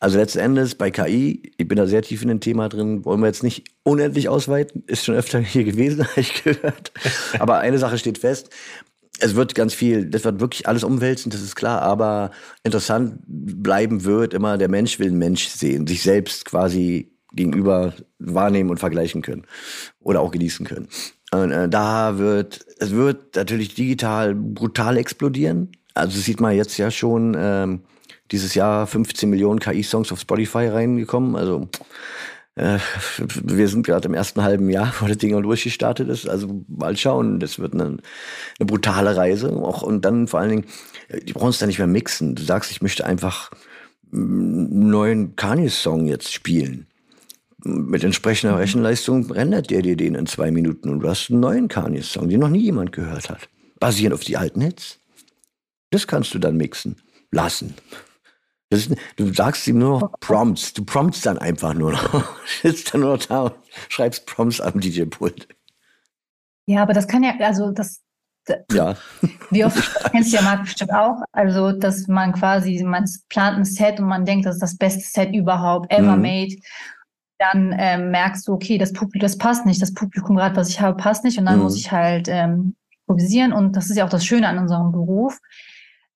Also letzten Endes bei KI, ich bin da sehr tief in dem Thema drin, wollen wir jetzt nicht unendlich ausweiten, ist schon öfter hier gewesen, habe ich gehört. Aber eine Sache steht fest, es wird ganz viel, das wird wirklich alles umwälzen, das ist klar, aber interessant bleiben wird immer, der Mensch will einen Mensch sehen, sich selbst quasi gegenüber wahrnehmen und vergleichen können oder auch genießen können. Und äh, da wird, es wird natürlich digital brutal explodieren. Also sieht man jetzt ja schon, ähm, dieses Jahr 15 Millionen KI-Songs auf Spotify reingekommen. Also äh, wir sind gerade im ersten halben Jahr, wo das Ding durchgestartet ist. Also mal schauen, das wird eine, eine brutale Reise. Auch, und dann vor allen Dingen, äh, die brauchen es da nicht mehr mixen. Du sagst, ich möchte einfach einen neuen Kanye-Song jetzt spielen. Mit entsprechender mhm. Rechenleistung rendert der dir den in zwei Minuten und du hast einen neuen Kanye-Song, den noch nie jemand gehört hat. Basierend auf die alten Hits. Das kannst du dann mixen lassen. Ist, du sagst ihm nur noch Prompts. Du prompts dann einfach nur noch. Sitzt dann nur noch da und schreibst Prompts am DJ-Pult. Ja, aber das kann ja, also das. Ja. Wie oft kennst du ja Marc bestimmt auch, also dass man quasi, man plant ein Set und man denkt, das ist das beste Set überhaupt, ever mhm. made. Dann ähm, merkst du, okay, das Publikum, das passt nicht, das Publikum gerade, was ich habe, passt nicht und dann mhm. muss ich halt ähm, improvisieren und das ist ja auch das Schöne an unserem Beruf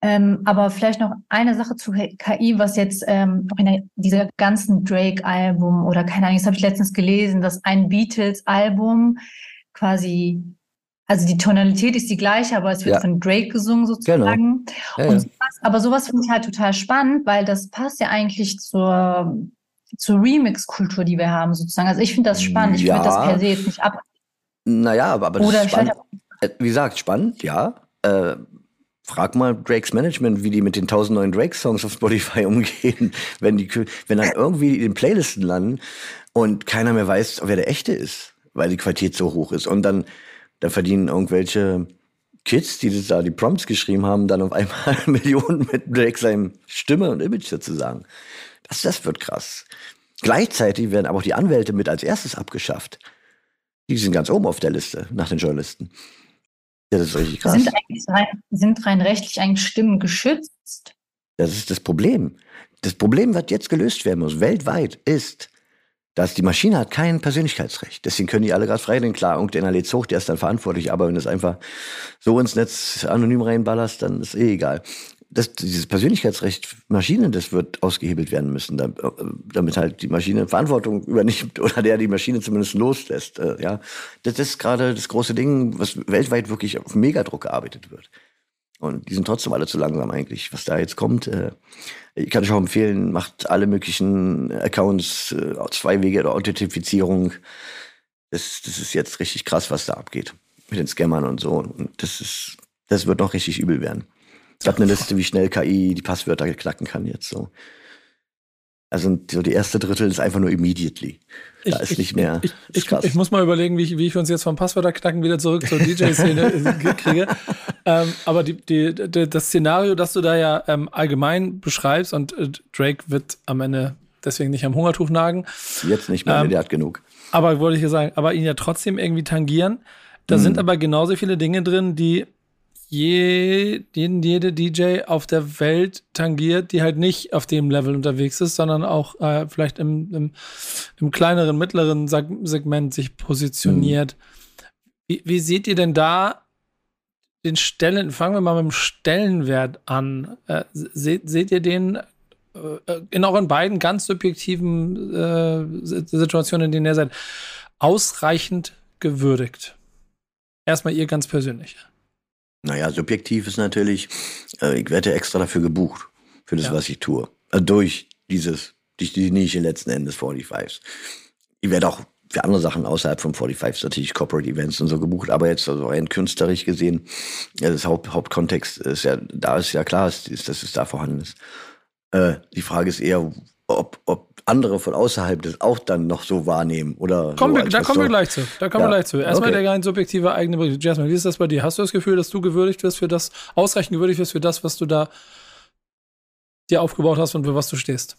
ähm, aber vielleicht noch eine Sache zu KI, was jetzt ähm, in der, dieser ganzen Drake-Album oder keine Ahnung, das habe ich letztens gelesen, dass ein Beatles-Album quasi, also die Tonalität ist die gleiche, aber es wird ja. von Drake gesungen sozusagen. Genau. Ja, ja. Sowas, aber sowas finde ich halt total spannend, weil das passt ja eigentlich zur, zur Remix-Kultur, die wir haben sozusagen. Also ich finde das spannend. Ich finde das per se jetzt nicht ab. Naja, aber, aber das Oder ist spannend. Äh, wie gesagt, spannend, ja. Äh, Frag mal Drakes Management, wie die mit den tausend neuen Drake-Songs auf Spotify umgehen, wenn die, wenn dann irgendwie in den Playlisten landen und keiner mehr weiß, wer der echte ist, weil die Qualität so hoch ist. Und dann, dann verdienen irgendwelche Kids, die das da die Prompts geschrieben haben, dann auf einmal Millionen mit Drake seinem Stimme und Image sozusagen. Das, das wird krass. Gleichzeitig werden aber auch die Anwälte mit als erstes abgeschafft. Die sind ganz oben auf der Liste nach den Journalisten. Ja, das ist richtig krass. Sind, rein, sind rein rechtlich eigentlich Stimmen geschützt? Das ist das Problem. Das Problem, was jetzt gelöst werden muss, weltweit, ist, dass die Maschine hat kein Persönlichkeitsrecht. Deswegen können die alle gerade frei, denn klar, irgendeiner lädt hoch, der ist dann verantwortlich. Aber wenn du es einfach so ins Netz anonym reinballerst, dann ist eh egal das, dieses Persönlichkeitsrecht Maschinen, das wird ausgehebelt werden müssen, damit halt die Maschine Verantwortung übernimmt oder der die Maschine zumindest loslässt. Äh, ja, das ist gerade das große Ding, was weltweit wirklich auf Megadruck gearbeitet wird. Und die sind trotzdem alle zu langsam eigentlich. Was da jetzt kommt, äh, ich kann schon empfehlen, macht alle möglichen Accounts, äh, zwei Wege der Authentifizierung. Das, das ist jetzt richtig krass, was da abgeht mit den Scammern und so. Und das ist, das wird noch richtig übel werden. Ich habe eine Liste, wie schnell KI die Passwörter knacken kann jetzt so. Also so die erste Drittel ist einfach nur immediately. Da ich, ist ich, nicht mehr. Ich, ich, ich, muss mal überlegen, wie ich, wie ich uns jetzt vom Passwörterknacken wieder zurück zur DJ-Szene kriege. ähm, aber die, die, die, das Szenario, das du da ja ähm, allgemein beschreibst und äh, Drake wird am Ende deswegen nicht am Hungertuch nagen. Jetzt nicht mehr, ähm, der hat genug. Aber wollte ich ja sagen, aber ihn ja trotzdem irgendwie tangieren. Da hm. sind aber genauso viele Dinge drin, die jeden, jede DJ auf der Welt tangiert, die halt nicht auf dem Level unterwegs ist, sondern auch äh, vielleicht im, im, im, kleineren, mittleren Segment sich positioniert. Mhm. Wie, wie seht ihr denn da den Stellen, fangen wir mal mit dem Stellenwert an. Äh, seht, seht ihr den äh, in auch in beiden ganz subjektiven äh, Situationen, in denen ihr seid, ausreichend gewürdigt? Erstmal ihr ganz persönlich. Naja, subjektiv ist natürlich, äh, ich werde ja extra dafür gebucht, für das, ja. was ich tue. Äh, durch dieses, durch die Nische letzten Endes 45s. Ich werde auch für andere Sachen außerhalb von 45 natürlich Corporate Events und so gebucht, aber jetzt also rein künstlerisch gesehen, ja, das Haupt, Hauptkontext ist ja, da ist ja klar, ist, ist, dass es da vorhanden ist. Äh, die Frage ist eher, ob, ob andere von außerhalb das auch dann noch so wahrnehmen oder kommen so wir, da kommen wir gleich zu. Da kommen ja. wir gleich zu. Erstmal okay. der rein subjektive eigene Bericht. Jasmine, wie ist das bei dir? Hast du das Gefühl, dass du gewürdigt wirst für das, ausreichend gewürdigt wirst für das, was du da dir aufgebaut hast und für was du stehst?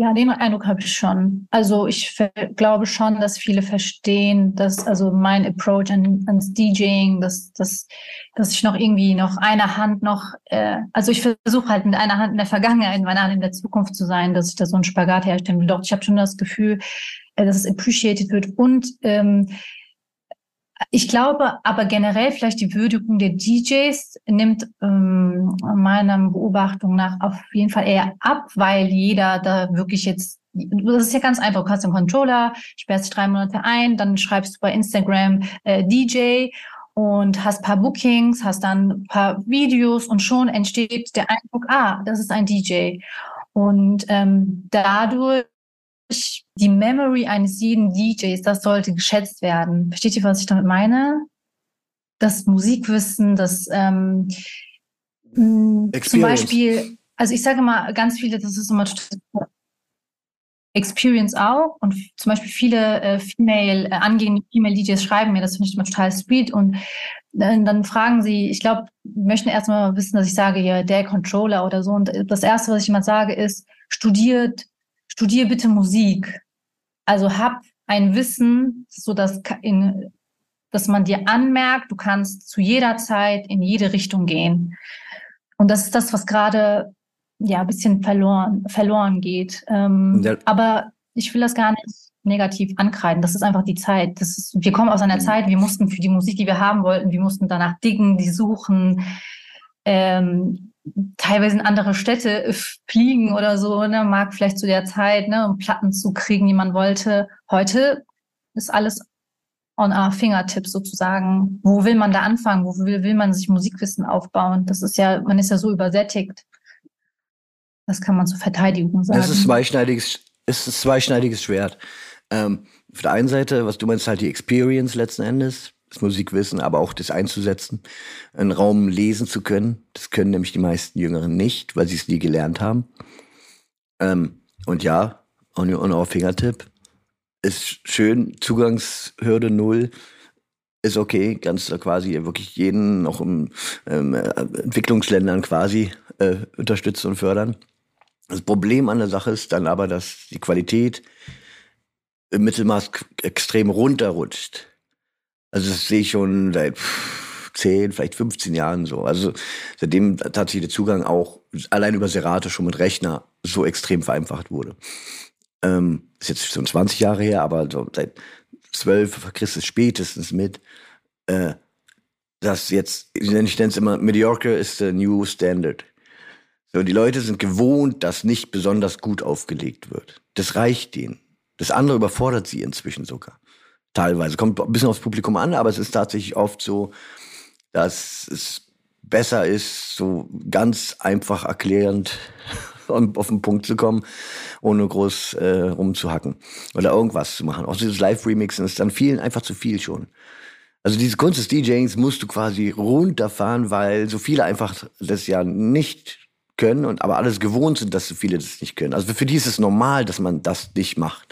Ja, den Eindruck habe ich schon. Also ich glaube schon, dass viele verstehen, dass also mein Approach an, ans DJing, dass, dass, dass ich noch irgendwie noch eine Hand noch, äh, also ich versuche halt mit einer Hand in der Vergangenheit, mit einer Hand in der Zukunft zu sein, dass ich da so einen Spagat herstellen will. Doch ich habe schon das Gefühl, äh, dass es appreciated wird und ähm, ich glaube aber generell vielleicht die Würdigung der DJs nimmt ähm, meiner Beobachtung nach auf jeden Fall eher ab, weil jeder da wirklich jetzt, das ist ja ganz einfach, du hast einen Controller, sperrst dich drei Monate ein, dann schreibst du bei Instagram äh, DJ und hast paar Bookings, hast dann paar Videos und schon entsteht der Eindruck, ah, das ist ein DJ. Und ähm, dadurch die Memory eines jeden DJs, das sollte geschätzt werden. Versteht ihr, was ich damit meine? Das Musikwissen, das ähm, zum Beispiel, also ich sage mal ganz viele, das ist immer Experience auch und zum Beispiel viele äh, Female, äh, angehende Female DJs schreiben mir, das finde ich immer total sweet und äh, dann fragen sie, ich glaube, möchten erstmal wissen, dass ich sage, ja, der Controller oder so und das erste, was ich immer sage, ist, studiert studier bitte Musik. Also hab ein Wissen, so dass, in, dass man dir anmerkt, du kannst zu jeder Zeit in jede Richtung gehen. Und das ist das, was gerade ja ein bisschen verloren, verloren geht. Ähm, ja. Aber ich will das gar nicht negativ ankreiden. Das ist einfach die Zeit. Das ist, wir kommen aus einer mhm. Zeit, wir mussten für die Musik, die wir haben wollten, wir mussten danach diggen, die suchen. Ähm, teilweise in andere Städte fliegen oder so, ne, mag vielleicht zu der Zeit, ne, um Platten zu kriegen, die man wollte. Heute ist alles on our fingertips sozusagen. Wo will man da anfangen? Wo will, will man sich Musikwissen aufbauen? Das ist ja, man ist ja so übersättigt. Das kann man zur Verteidigung sagen. Es ist zweischneidiges, es ist zweischneidiges Schwert. Ähm, auf der einen Seite, was du meinst, halt die Experience letzten Endes das Musikwissen, aber auch das einzusetzen, einen Raum lesen zu können. Das können nämlich die meisten Jüngeren nicht, weil sie es nie gelernt haben. Ähm, und ja, on, on our Fingertip ist schön, Zugangshürde null, ist okay, ganz quasi wirklich jeden noch im ähm, Entwicklungsländern quasi äh, unterstützen und fördern. Das Problem an der Sache ist dann aber, dass die Qualität im Mittelmaß extrem runterrutscht. Also das sehe ich schon seit 10, vielleicht 15 Jahren so. Also seitdem tatsächlich der Zugang auch allein über Serato schon mit Rechner so extrem vereinfacht wurde. Ähm, ist jetzt schon 20 Jahre her, aber so seit 12 kriegst du spätestens mit, äh, dass jetzt, ich nenne es immer, mediocre ist the new standard. So, die Leute sind gewohnt, dass nicht besonders gut aufgelegt wird. Das reicht denen. Das andere überfordert sie inzwischen sogar. Teilweise. Kommt ein bisschen aufs Publikum an, aber es ist tatsächlich oft so, dass es besser ist, so ganz einfach erklärend auf den Punkt zu kommen, ohne groß äh, rumzuhacken oder irgendwas zu machen. Auch dieses Live-Remixen ist dann vielen einfach zu viel schon. Also diese Kunst des DJings musst du quasi runterfahren, weil so viele einfach das ja nicht können und aber alles gewohnt sind, dass so viele das nicht können. Also für die ist es normal, dass man das nicht macht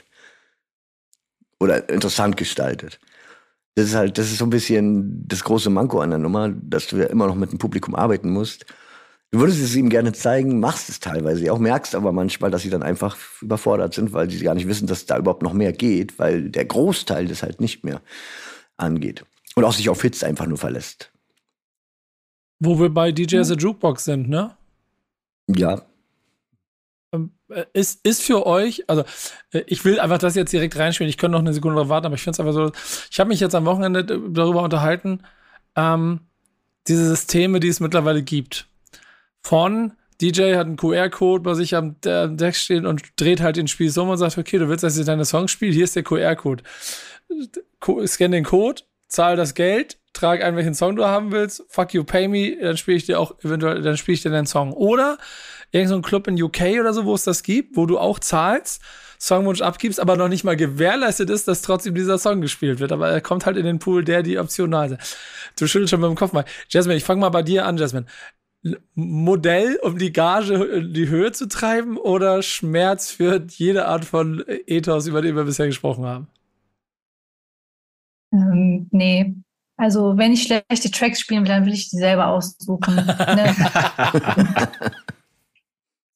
oder interessant gestaltet. Das ist halt, das ist so ein bisschen das große Manko an der Nummer, dass du ja immer noch mit dem Publikum arbeiten musst. Du würdest es ihm gerne zeigen, machst es teilweise auch, merkst aber manchmal, dass sie dann einfach überfordert sind, weil sie gar nicht wissen, dass da überhaupt noch mehr geht, weil der Großteil das halt nicht mehr angeht. Und auch sich auf Hits einfach nur verlässt. Wo wir bei DJ as a Jukebox sind, ne? Ja. Ähm, äh, ist, ist für euch, also äh, ich will einfach das jetzt direkt reinspielen, ich könnte noch eine Sekunde darauf warten, aber ich finde es einfach so, ich habe mich jetzt am Wochenende darüber unterhalten, ähm, diese Systeme, die es mittlerweile gibt. Von DJ hat einen QR-Code bei sich am Deck stehen und dreht halt den Spiel so um und sagt, okay, du willst, dass ich deine Songs spiele, hier ist der QR-Code. Scan den Code, zahl das Geld, trag ein, welchen Song du haben willst, fuck you, pay me, dann spiele ich dir auch eventuell, dann spiele ich dir deinen Song. Oder irgendein so Club in UK oder so, wo es das gibt, wo du auch zahlst, Songwunsch abgibst, aber noch nicht mal gewährleistet ist, dass trotzdem dieser Song gespielt wird. Aber er kommt halt in den Pool, der die optional ist. Du schüttelst schon mit dem Kopf mal. Jasmine, ich fange mal bei dir an, Jasmine. Modell, um die Gage in die Höhe zu treiben oder Schmerz für jede Art von Ethos, über den wir bisher gesprochen haben? Ähm, nee. Also, wenn ich schlechte Tracks spielen will, dann will ich die selber aussuchen. ne?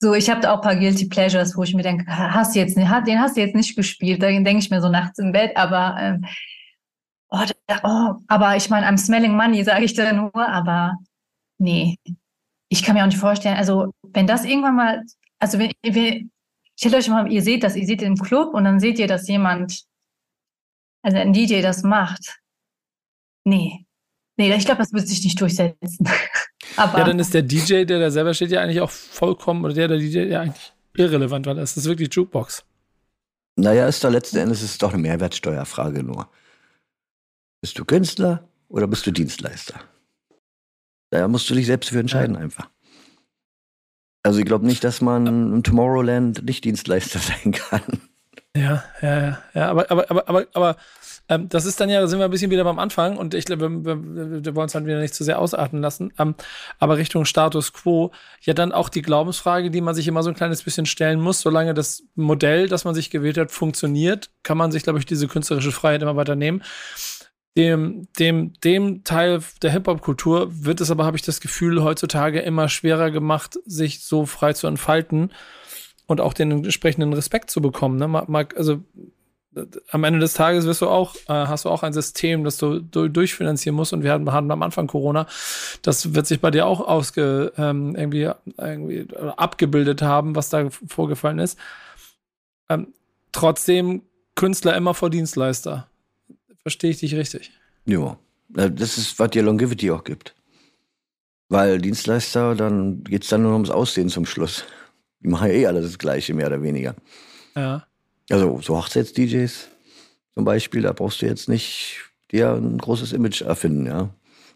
so, ich habe auch ein paar Guilty Pleasures, wo ich mir denke, hast du jetzt, den hast du jetzt nicht gespielt. Da denke ich mir so nachts im Bett, aber ähm, oh, da, oh, aber ich meine, I'm smelling money, sage ich da nur, aber nee, ich kann mir auch nicht vorstellen, also wenn das irgendwann mal, also wenn, wenn, stellt euch mal, ihr seht das, ihr seht im Club und dann seht ihr, dass jemand, also ein DJ das macht. Nee. Nee, ich glaube, das wird sich nicht durchsetzen. Aber ja, dann ist der DJ, der da selber steht, ja eigentlich auch vollkommen, oder der, der DJ, ja eigentlich irrelevant, weil das ist wirklich Jukebox. Naja, ist da letzten Endes ist es doch eine Mehrwertsteuerfrage nur. Bist du Künstler oder bist du Dienstleister? Da musst du dich selbst für entscheiden ja. einfach. Also ich glaube nicht, dass man im Tomorrowland nicht Dienstleister sein kann. Ja, ja, ja, ja, aber, aber, aber, aber, aber ähm, das ist dann ja, sind wir ein bisschen wieder beim Anfang und ich glaube, wir, wir, wir wollen es halt wieder nicht zu sehr ausatmen lassen. Ähm, aber Richtung Status quo, ja dann auch die Glaubensfrage, die man sich immer so ein kleines bisschen stellen muss, solange das Modell, das man sich gewählt hat, funktioniert, kann man sich, glaube ich, diese künstlerische Freiheit immer weiter nehmen dem, dem, dem Teil der Hip-Hop-Kultur wird es aber, habe ich das Gefühl, heutzutage immer schwerer gemacht, sich so frei zu entfalten und auch den entsprechenden Respekt zu bekommen. Ne? Also am Ende des Tages wirst du auch, äh, hast du auch ein System, das du durchfinanzieren musst und wir hatten, hatten am Anfang Corona. Das wird sich bei dir auch ausge, ähm, irgendwie, irgendwie abgebildet haben, was da vorgefallen ist. Ähm, trotzdem Künstler immer vor Dienstleister. Verstehe ich dich richtig? Ja, das ist, was dir Longevity auch gibt. Weil Dienstleister, dann geht es dann nur ums Aussehen zum Schluss. Die machen ja eh alle das Gleiche, mehr oder weniger. Ja. Also so Hochzeits-DJs zum Beispiel, da brauchst du jetzt nicht dir ein großes Image erfinden, ja.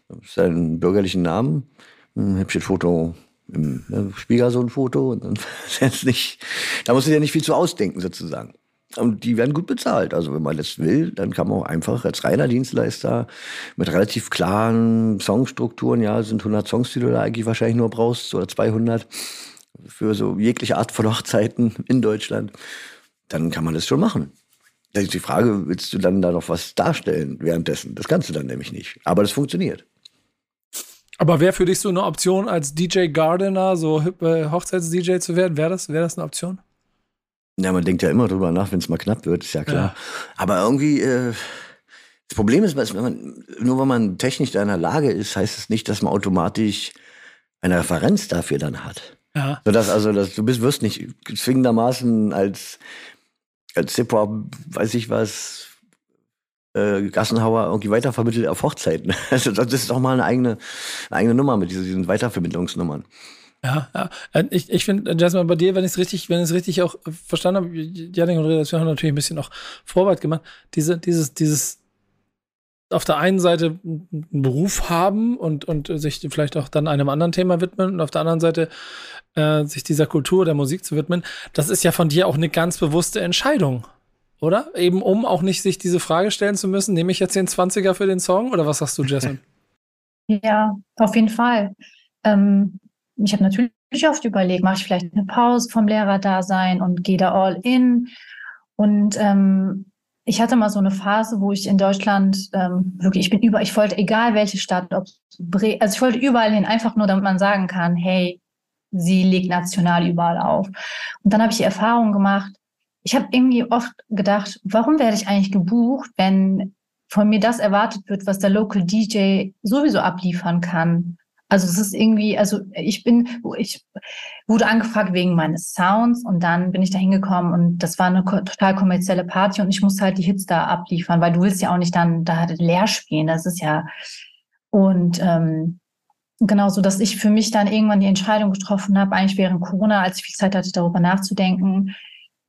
Du hast einen bürgerlichen Namen, ein hübsches Foto im ne, Schwiegersohn-Foto und dann jetzt nicht, da musst du dir nicht viel zu ausdenken sozusagen. Und die werden gut bezahlt. Also wenn man das will, dann kann man auch einfach als reiner Dienstleister mit relativ klaren Songstrukturen, ja, sind 100 Songs, die du da eigentlich wahrscheinlich nur brauchst, oder 200 für so jegliche Art von Hochzeiten in Deutschland, dann kann man das schon machen. Da ist die Frage, willst du dann da noch was darstellen währenddessen? Das kannst du dann nämlich nicht. Aber das funktioniert. Aber wäre für dich so eine Option, als DJ Gardener, so äh, Hochzeits-DJ zu werden? Wäre das, wär das eine Option? Ja, man denkt ja immer drüber nach, wenn es mal knapp wird, ist ja klar. Ja. Aber irgendwie, äh, das Problem ist, wenn man, nur wenn man technisch da in der Lage ist, heißt es nicht, dass man automatisch eine Referenz dafür dann hat. Ja. Sodass also, dass du bist, wirst nicht zwingendermaßen als, Hip-Hop, weiß ich was, äh, Gassenhauer irgendwie weitervermittelt auf Hochzeiten. Also das ist auch mal eine eigene, eine eigene Nummer mit diesen, Weitervermittlungsnummern. Ja, ja. Äh, ich, ich finde, Jasmine, bei dir, wenn ich es richtig, wenn ich es richtig auch verstanden habe, Janik und Redaktion haben natürlich ein bisschen auch Vorarbeit gemacht. Diese, dieses, dieses auf der einen Seite einen Beruf haben und, und sich vielleicht auch dann einem anderen Thema widmen und auf der anderen Seite äh, sich dieser Kultur der Musik zu widmen, das ist ja von dir auch eine ganz bewusste Entscheidung, oder? Eben um auch nicht sich diese Frage stellen zu müssen, nehme ich jetzt den 20er für den Song oder was sagst du, Jasmine? Ja, auf jeden Fall. Ähm, ich habe natürlich oft überlegt, mache ich vielleicht eine Pause vom Lehrerdasein und gehe da all in. Und ähm, ich hatte mal so eine Phase, wo ich in Deutschland ähm, wirklich, ich bin über, ich wollte egal welche Stadt, ob Bre also ich wollte überall hin, einfach nur, damit man sagen kann, hey, sie legt national überall auf. Und dann habe ich die Erfahrung gemacht, ich habe irgendwie oft gedacht, warum werde ich eigentlich gebucht, wenn von mir das erwartet wird, was der Local DJ sowieso abliefern kann? Also es ist irgendwie, also ich bin, ich wurde angefragt wegen meines Sounds und dann bin ich da hingekommen und das war eine total kommerzielle Party und ich musste halt die Hits da abliefern, weil du willst ja auch nicht dann da leer spielen. Das ist ja und ähm, genau so, dass ich für mich dann irgendwann die Entscheidung getroffen habe, eigentlich während Corona, als ich viel Zeit hatte, darüber nachzudenken,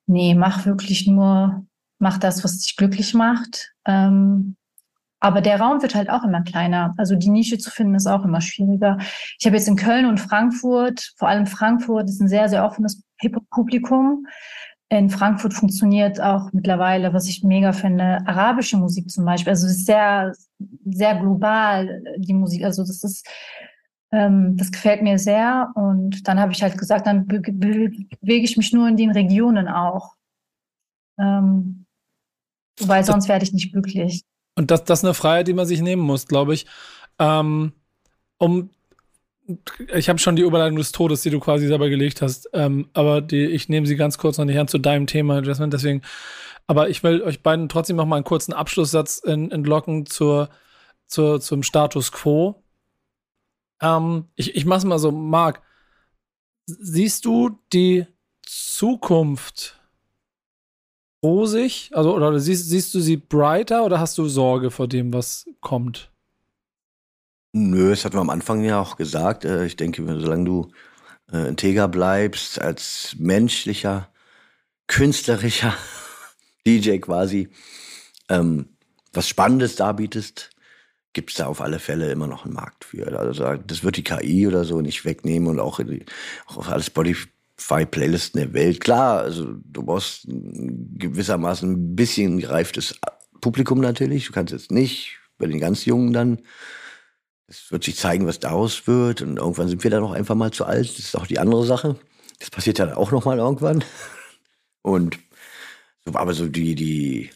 nee, mach wirklich nur, mach das, was dich glücklich macht. Ähm, aber der Raum wird halt auch immer kleiner. Also die Nische zu finden ist auch immer schwieriger. Ich habe jetzt in Köln und Frankfurt, vor allem Frankfurt, ist ein sehr, sehr offenes Hip-Hop-Publikum. In Frankfurt funktioniert auch mittlerweile, was ich mega finde, arabische Musik zum Beispiel. Also es ist sehr, sehr global, die Musik. Also das ist, ähm, das gefällt mir sehr. Und dann habe ich halt gesagt, dann be bewege ich mich nur in den Regionen auch. Ähm, weil sonst werde ich nicht glücklich. Und das, das ist eine Freiheit, die man sich nehmen muss, glaube ich. Ähm, um ich habe schon die Überleitung des Todes, die du quasi selber gelegt hast, ähm, aber die, ich nehme sie ganz kurz noch nicht an zu deinem Thema, Jasmine, deswegen. Aber ich will euch beiden trotzdem noch mal einen kurzen Abschlusssatz in, entlocken zur, zur, zum Status quo. Ähm, ich ich mache es mal so, Marc. Siehst du die Zukunft rosig? Also, oder siehst, siehst du sie brighter oder hast du Sorge vor dem, was kommt? Nö, das hatten wir am Anfang ja auch gesagt. Äh, ich denke, solange du äh, integer bleibst, als menschlicher, künstlerischer DJ quasi, ähm, was Spannendes darbietest, gibt es da auf alle Fälle immer noch einen Markt für. Also das wird die KI oder so nicht wegnehmen und auch, die, auch auf alle Spotify-Playlisten der Welt. Klar, also du brauchst gewissermaßen ein bisschen gereiftes Publikum natürlich. Du kannst jetzt nicht bei den ganz Jungen dann. Es wird sich zeigen, was daraus wird. Und irgendwann sind wir dann auch einfach mal zu alt. Das ist auch die andere Sache. Das passiert dann auch noch mal irgendwann. Und aber so die, die,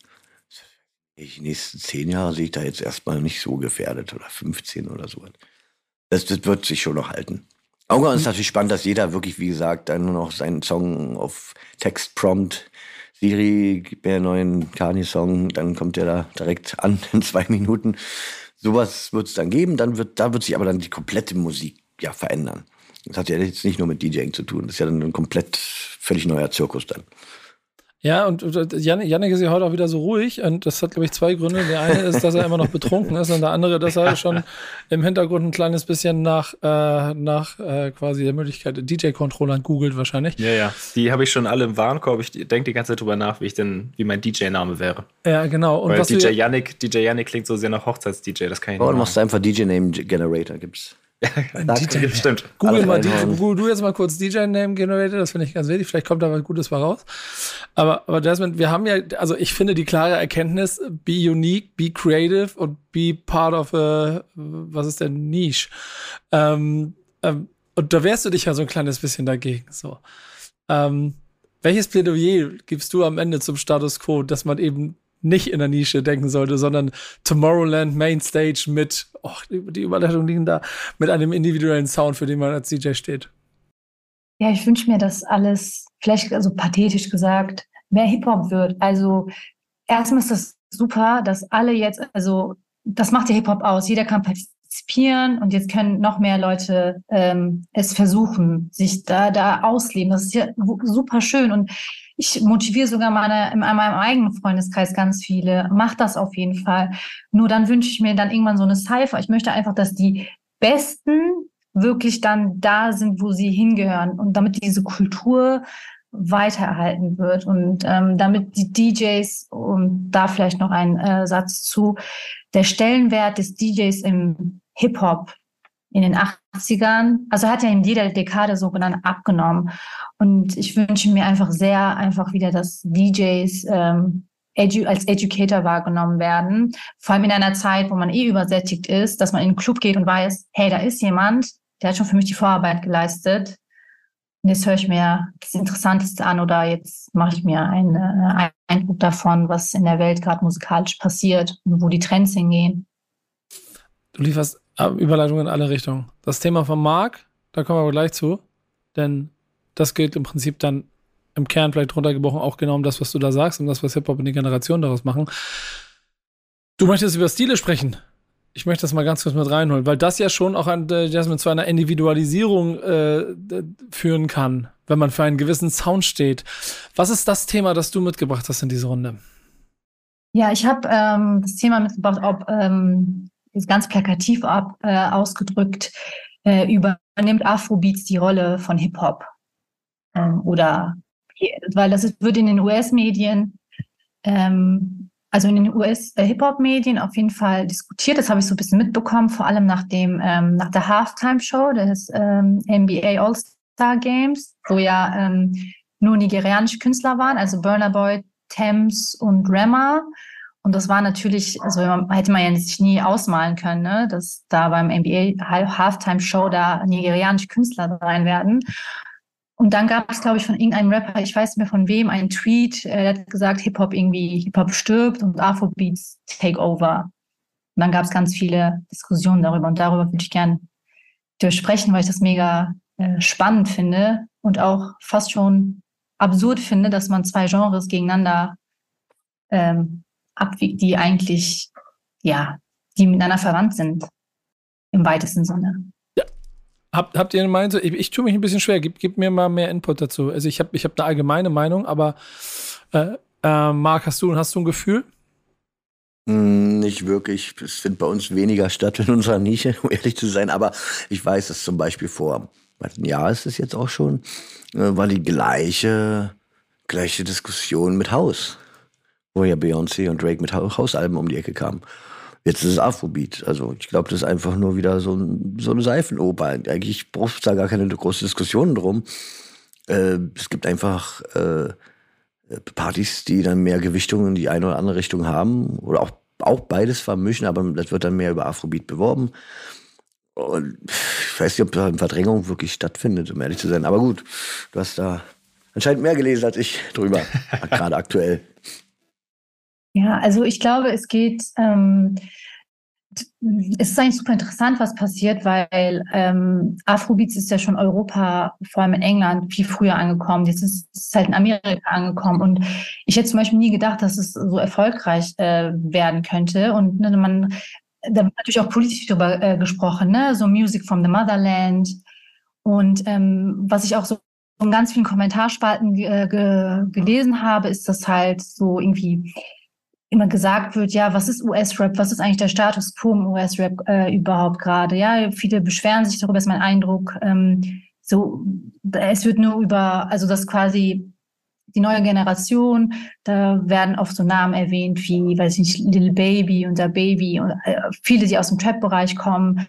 die nächsten zehn Jahre sehe ich da jetzt erstmal nicht so gefährdet oder 15 oder so. Das, das wird sich schon noch halten. Irgendwann ist natürlich spannend, dass jeder wirklich, wie gesagt, dann nur noch seinen Song auf Text prompt. Siri, gib mir einen neuen Kani-Song, dann kommt der da direkt an in zwei Minuten. Sowas wird es dann geben, dann wird, da wird sich aber dann die komplette Musik ja verändern. Das hat ja jetzt nicht nur mit DJing zu tun, das ist ja dann ein komplett völlig neuer Zirkus dann. Ja, und Janik, Janik ist ja heute auch wieder so ruhig und das hat, glaube ich, zwei Gründe. Der eine ist, dass er immer noch betrunken ist und der andere, dass er schon im Hintergrund ein kleines bisschen nach, äh, nach äh, quasi der Möglichkeit DJ-Controllern googelt wahrscheinlich. Ja, ja, die habe ich schon alle im Warenkorb. Ich denke die ganze Zeit drüber nach, wie ich denn, wie mein DJ-Name wäre. Ja, genau. Und Weil DJ Yannick, DJ Yannick klingt so sehr nach Hochzeits-DJ, das kann ich nicht du machst einfach DJ-Name-Generator, gibt's. Ja, DJ, stimmt. Google, mal, Google du jetzt mal kurz DJ Name Generator, das finde ich ganz wichtig. Vielleicht kommt da was Gutes mal raus. Aber, aber Desmond, wir haben ja, also ich finde die klare Erkenntnis, be unique, be creative und be part of a, was ist denn, Niche. Ähm, ähm, und da wärst du dich ja so ein kleines bisschen dagegen. So. Ähm, welches Plädoyer gibst du am Ende zum Status quo, dass man eben nicht in der Nische denken sollte, sondern Tomorrowland Mainstage mit, oh, die Überleitungen liegen da, mit einem individuellen Sound, für den man als DJ steht. Ja, ich wünsche mir, dass alles, vielleicht also pathetisch gesagt, mehr Hip-Hop wird. Also erstmal ist das super, dass alle jetzt, also das macht ja Hip-Hop aus. Jeder kann partizipieren und jetzt können noch mehr Leute ähm, es versuchen, sich da, da ausleben. Das ist ja super schön und ich motiviere sogar meine, in meinem eigenen Freundeskreis ganz viele. Mach das auf jeden Fall. Nur dann wünsche ich mir dann irgendwann so eine Cypher. Ich möchte einfach, dass die Besten wirklich dann da sind, wo sie hingehören und damit diese Kultur weitererhalten wird und ähm, damit die DJs, und da vielleicht noch ein äh, Satz zu, der Stellenwert des DJs im Hip-Hop in den 80ern, also hat ja in jeder Dekade sogenannt abgenommen. Und ich wünsche mir einfach sehr einfach wieder, dass DJs ähm, edu als Educator wahrgenommen werden. Vor allem in einer Zeit, wo man eh übersättigt ist, dass man in den Club geht und weiß, hey, da ist jemand, der hat schon für mich die Vorarbeit geleistet. Und jetzt höre ich mir das Interessanteste an oder jetzt mache ich mir einen, einen Eindruck davon, was in der Welt gerade musikalisch passiert und wo die Trends hingehen. Du lieferst Überleitung in alle Richtungen. Das Thema von Marc, da kommen wir aber gleich zu, denn das geht im Prinzip dann im Kern vielleicht runtergebrochen auch genau um das, was du da sagst, um das, was Hip-Hop in die Generation daraus machen. Du möchtest über Stile sprechen. Ich möchte das mal ganz kurz mit reinholen, weil das ja schon auch an äh, Jasmine zu einer Individualisierung äh, führen kann, wenn man für einen gewissen Sound steht. Was ist das Thema, das du mitgebracht hast in diese Runde? Ja, ich habe ähm, das Thema mitgebracht, ob ähm, ganz plakativ ab, äh, ausgedrückt, äh, übernimmt Afrobeats die Rolle von Hip-Hop. Ähm, oder weil das ist, wird in den US-Medien ähm, also in den US-Hip-Hop-Medien auf jeden Fall diskutiert. Das habe ich so ein bisschen mitbekommen, vor allem nach dem, ähm, nach der Halftime-Show des ähm, NBA All-Star Games, wo ja ähm, nur nigerianische Künstler waren, also Burner Boy, Thames und Rema. Und das war natürlich, also hätte man ja sich nie ausmalen können, ne, dass da beim NBA Halftime-Show da nigerianische Künstler rein werden. Und dann gab es, glaube ich, von irgendeinem Rapper, ich weiß nicht mehr von wem, einen Tweet, äh, der hat gesagt, Hip-Hop irgendwie, Hip-Hop stirbt und Afrobeats take over. Und dann gab es ganz viele Diskussionen darüber und darüber würde ich gerne durchsprechen, weil ich das mega äh, spannend finde und auch fast schon absurd finde, dass man zwei Genres gegeneinander ähm, abwiegt, die eigentlich, ja, die miteinander verwandt sind, im weitesten Sinne. Habt, habt ihr eine Meinung? Ich, ich tue mich ein bisschen schwer. Gib, gib mir mal mehr Input dazu. Also ich habe ich hab eine allgemeine Meinung, aber äh, äh, Marc, hast du, hast du ein Gefühl? Hm, nicht wirklich. Es findet bei uns weniger statt in unserer Nische, um ehrlich zu sein. Aber ich weiß, dass zum Beispiel vor ein Jahr ist es jetzt auch schon, äh, war die gleiche, gleiche Diskussion mit Haus. Wo ja Beyoncé und Drake mit Hausalben um die Ecke kamen. Jetzt ist es Afrobeat. Also ich glaube, das ist einfach nur wieder so, ein, so eine Seifenoper. Eigentlich braucht es da gar keine große Diskussion drum. Äh, es gibt einfach äh, Partys, die dann mehr Gewichtung in die eine oder andere Richtung haben. Oder auch, auch beides vermischen, aber das wird dann mehr über Afrobeat beworben. Und ich weiß nicht, ob da eine Verdrängung wirklich stattfindet, um ehrlich zu sein. Aber gut, du hast da anscheinend mehr gelesen als ich drüber, gerade aktuell. Ja, also ich glaube, es geht, ähm, es ist eigentlich super interessant, was passiert, weil ähm, Afrobeats ist ja schon Europa, vor allem in England, viel früher angekommen. Jetzt ist es halt in Amerika angekommen. Und ich hätte zum Beispiel nie gedacht, dass es so erfolgreich äh, werden könnte. Und ne, man, da wird natürlich auch politisch darüber äh, gesprochen, ne? so Music from the Motherland. Und ähm, was ich auch so in ganz vielen Kommentarspalten äh, ge gelesen habe, ist das halt so irgendwie immer gesagt wird, ja, was ist US-Rap, was ist eigentlich der Status quo im US-Rap äh, überhaupt gerade? Ja, viele beschweren sich darüber, ist mein Eindruck. Ähm, so, es wird nur über, also das quasi die neue Generation, da werden oft so Namen erwähnt wie, weiß ich nicht, Little Baby und der Baby und äh, viele, die aus dem Trap-Bereich kommen.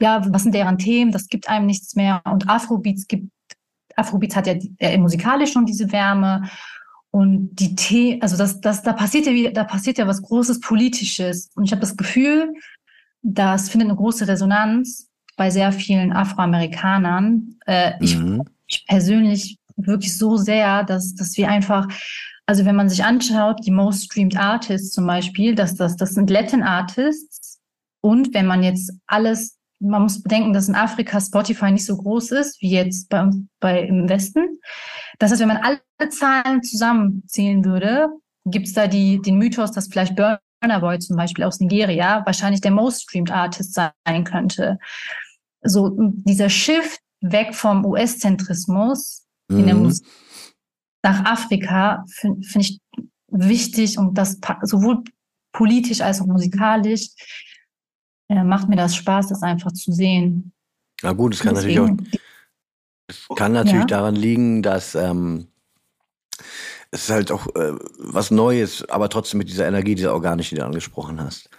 Ja, was sind deren Themen? Das gibt einem nichts mehr. Und Afrobeats gibt, Afrobeats hat ja äh, musikalisch schon diese Wärme und die The also das, das, da passiert ja wieder, da passiert ja was Großes Politisches. Und ich habe das Gefühl, das findet eine große Resonanz bei sehr vielen Afroamerikanern. Äh, mhm. ich, ich persönlich wirklich so sehr, dass, dass wir einfach, also wenn man sich anschaut, die Most Streamed Artists zum Beispiel, dass das, das sind Latin Artists. Und wenn man jetzt alles, man muss bedenken, dass in Afrika Spotify nicht so groß ist wie jetzt bei, bei im Westen. Das heißt, wenn man alle Zahlen zusammenzählen würde, gibt es da die, den Mythos, dass vielleicht Burner Boy zum Beispiel aus Nigeria wahrscheinlich der most streamed Artist sein könnte. So dieser Shift weg vom US-Zentrismus mhm. in der mhm. Musik nach Afrika finde find ich wichtig und das sowohl politisch als auch musikalisch äh, macht mir das Spaß, das einfach zu sehen. Na gut, es kann Deswegen, natürlich auch es kann natürlich ja. daran liegen, dass ähm, es ist halt auch äh, was Neues, aber trotzdem mit dieser Energie, dieser organischen, die du angesprochen hast.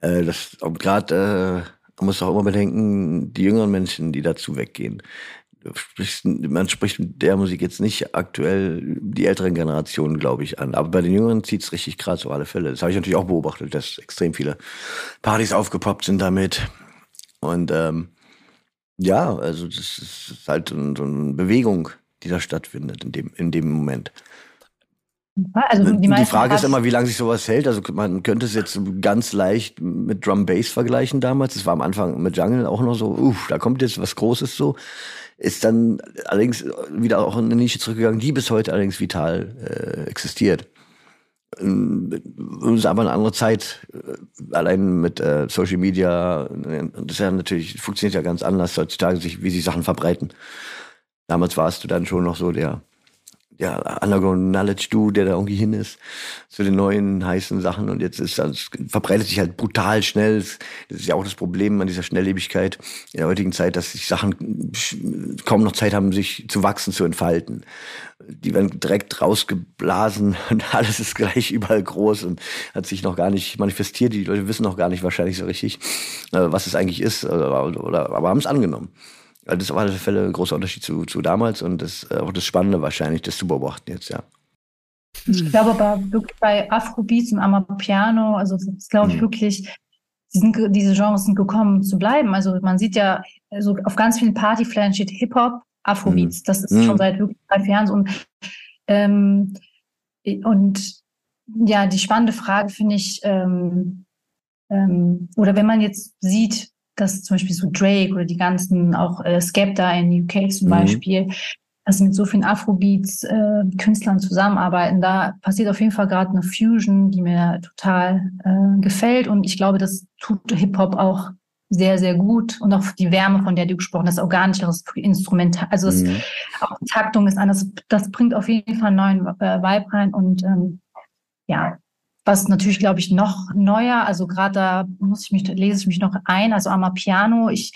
Äh, das gerade, äh, man muss auch immer bedenken, die jüngeren Menschen, die dazu weggehen. Man spricht mit der Musik jetzt nicht aktuell die älteren Generationen, glaube ich, an. Aber bei den Jüngeren zieht es richtig krass auf alle Fälle. Das habe ich natürlich auch beobachtet, dass extrem viele Partys aufgepoppt sind damit. Und ähm, ja, also das ist halt so eine Bewegung, die da stattfindet in dem, in dem Moment. Also die, die Frage ist immer, wie lange sich sowas hält. Also man könnte es jetzt ganz leicht mit Drum Bass vergleichen damals. Das war am Anfang mit Jungle auch noch so, uff, da kommt jetzt was Großes so. Ist dann allerdings wieder auch in eine Nische zurückgegangen, die bis heute allerdings vital äh, existiert. Es ist aber eine andere Zeit, äh, allein mit äh, Social Media, äh, das ist ja natürlich, funktioniert ja ganz anders heutzutage, sich, wie sich Sachen verbreiten. Damals warst du dann schon noch so der, der Underground Knowledge Dude, der da irgendwie hin ist, zu den neuen heißen Sachen und jetzt ist das, verbreitet sich halt brutal schnell. Das ist ja auch das Problem an dieser Schnelllebigkeit in der heutigen Zeit, dass sich Sachen kaum noch Zeit haben, sich zu wachsen, zu entfalten die werden direkt rausgeblasen und alles ist gleich überall groß und hat sich noch gar nicht manifestiert. Die Leute wissen noch gar nicht wahrscheinlich so richtig, äh, was es eigentlich ist, oder, oder aber haben es angenommen. Also das ist auf alle Fälle ein großer Unterschied zu, zu damals und das äh, auch das Spannende wahrscheinlich, das zu beobachten jetzt, ja. Ich glaube aber wirklich bei Afrobeats und Amapiano, also das glaube ich, mhm. wirklich, sind, diese Genres sind gekommen, zu bleiben. Also man sieht ja, also auf ganz vielen Partyflyern steht Hip-Hop, Afrobeats. Mhm. Das ist mhm. schon seit wirklich drei, Jahren so. Und, ähm, und ja, die spannende Frage finde ich, ähm, ähm, oder wenn man jetzt sieht, dass zum Beispiel so Drake oder die ganzen auch äh, Skepta in UK zum mhm. Beispiel, dass sie mit so vielen Afrobeats-Künstlern äh, zusammenarbeiten, da passiert auf jeden Fall gerade eine Fusion, die mir total äh, gefällt. Und ich glaube, das tut Hip-Hop auch sehr, sehr gut. Und auch die Wärme, von der du gesprochen hast, auch das Instrumental. Also das, mhm. auch die Taktung ist anders. Das bringt auf jeden Fall einen neuen äh, Vibe rein. Und ähm, ja, was natürlich, glaube ich, noch neuer, also gerade da muss ich mich, lese ich mich noch ein, also Amapiano, ich,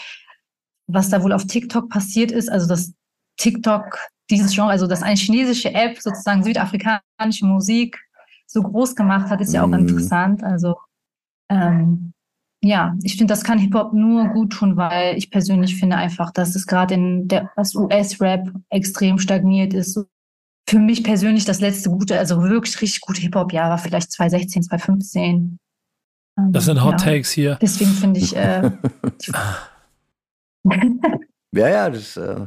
was da wohl auf TikTok passiert ist, also das TikTok, dieses Genre, also dass eine chinesische App sozusagen südafrikanische Musik so groß gemacht hat, ist ja auch mhm. interessant. Also ähm, ja, ich finde, das kann Hip-Hop nur gut tun, weil ich persönlich finde einfach, dass es gerade in der US-Rap extrem stagniert ist. Für mich persönlich das letzte gute, also wirklich richtig gute Hip-Hop-Jahr war vielleicht 2016, 2015. Das sind Hot ja. Takes hier. Deswegen finde ich. Äh, ja, ja, das. Äh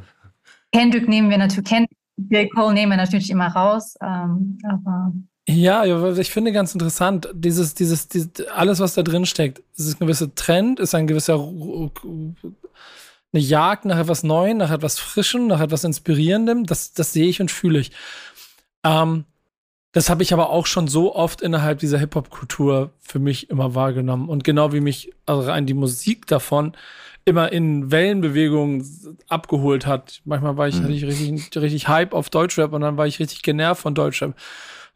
Kendrick nehmen wir natürlich, Kendrick, J. Cole nehmen wir natürlich immer raus, ähm, aber ja, ich finde ganz interessant, dieses, dieses, dieses, alles, was da drin steckt, ist ein gewisser Trend, ist ein gewisser eine Jagd nach etwas Neuem, nach etwas Frischem, nach etwas Inspirierendem. Das, das sehe ich und fühle ich. Ähm, das habe ich aber auch schon so oft innerhalb dieser Hip-Hop-Kultur für mich immer wahrgenommen. Und genau wie mich also rein die Musik davon immer in Wellenbewegungen abgeholt hat. Manchmal war ich, mhm. hatte ich richtig, richtig Hype auf Deutschrap und dann war ich richtig genervt von Deutschrap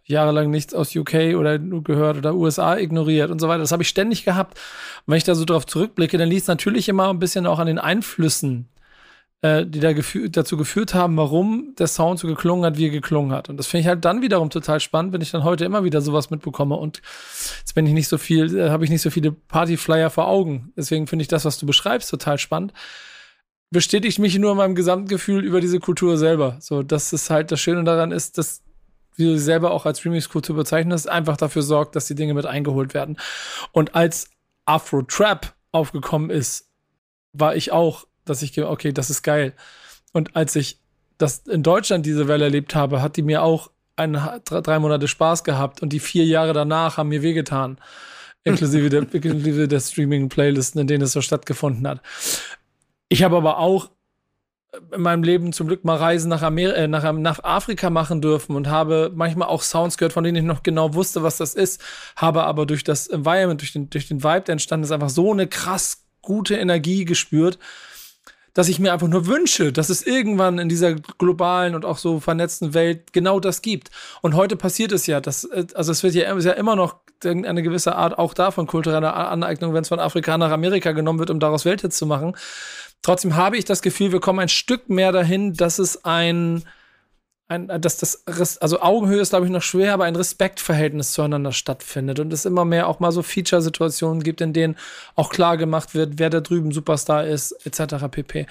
jahrelang nichts aus UK oder gehört oder USA ignoriert und so weiter. Das habe ich ständig gehabt. Und wenn ich da so drauf zurückblicke, dann liegt es natürlich immer ein bisschen auch an den Einflüssen, äh, die da gefü dazu geführt haben, warum der Sound so geklungen hat, wie er geklungen hat. Und das finde ich halt dann wiederum total spannend, wenn ich dann heute immer wieder sowas mitbekomme. Und jetzt bin ich nicht so viel, äh, habe ich nicht so viele Partyflyer vor Augen. Deswegen finde ich das, was du beschreibst, total spannend bestätigt mich nur in meinem Gesamtgefühl über diese Kultur selber. So, dass es halt das Schöne daran ist, dass wie du sie selber auch als Remix-Kultur bezeichnest, einfach dafür sorgt, dass die Dinge mit eingeholt werden. Und als Afro-Trap aufgekommen ist, war ich auch, dass ich, okay, das ist geil. Und als ich das in Deutschland diese Welle erlebt habe, hat die mir auch eine, drei Monate Spaß gehabt und die vier Jahre danach haben mir wehgetan. Inklusive der, inklusive der Streaming-Playlisten, in denen es so stattgefunden hat. Ich habe aber auch in meinem Leben zum Glück mal Reisen nach, Amer äh, nach, nach Afrika machen dürfen und habe manchmal auch Sounds gehört, von denen ich noch genau wusste, was das ist, habe aber durch das Environment, durch den, durch den Vibe, der entstanden ist, einfach so eine krass gute Energie gespürt, dass ich mir einfach nur wünsche, dass es irgendwann in dieser globalen und auch so vernetzten Welt genau das gibt. Und heute passiert es ja, dass, äh, also es wird ja, ja immer noch eine gewisse Art auch davon kultureller Aneignung, wenn es von Afrika nach Amerika genommen wird, um daraus Welthits zu machen. Trotzdem habe ich das Gefühl, wir kommen ein Stück mehr dahin, dass es ein, ein dass das, also Augenhöhe ist, glaube ich, noch schwer, aber ein Respektverhältnis zueinander stattfindet und es immer mehr auch mal so Feature-Situationen gibt, in denen auch klar gemacht wird, wer da drüben Superstar ist, etc. pp.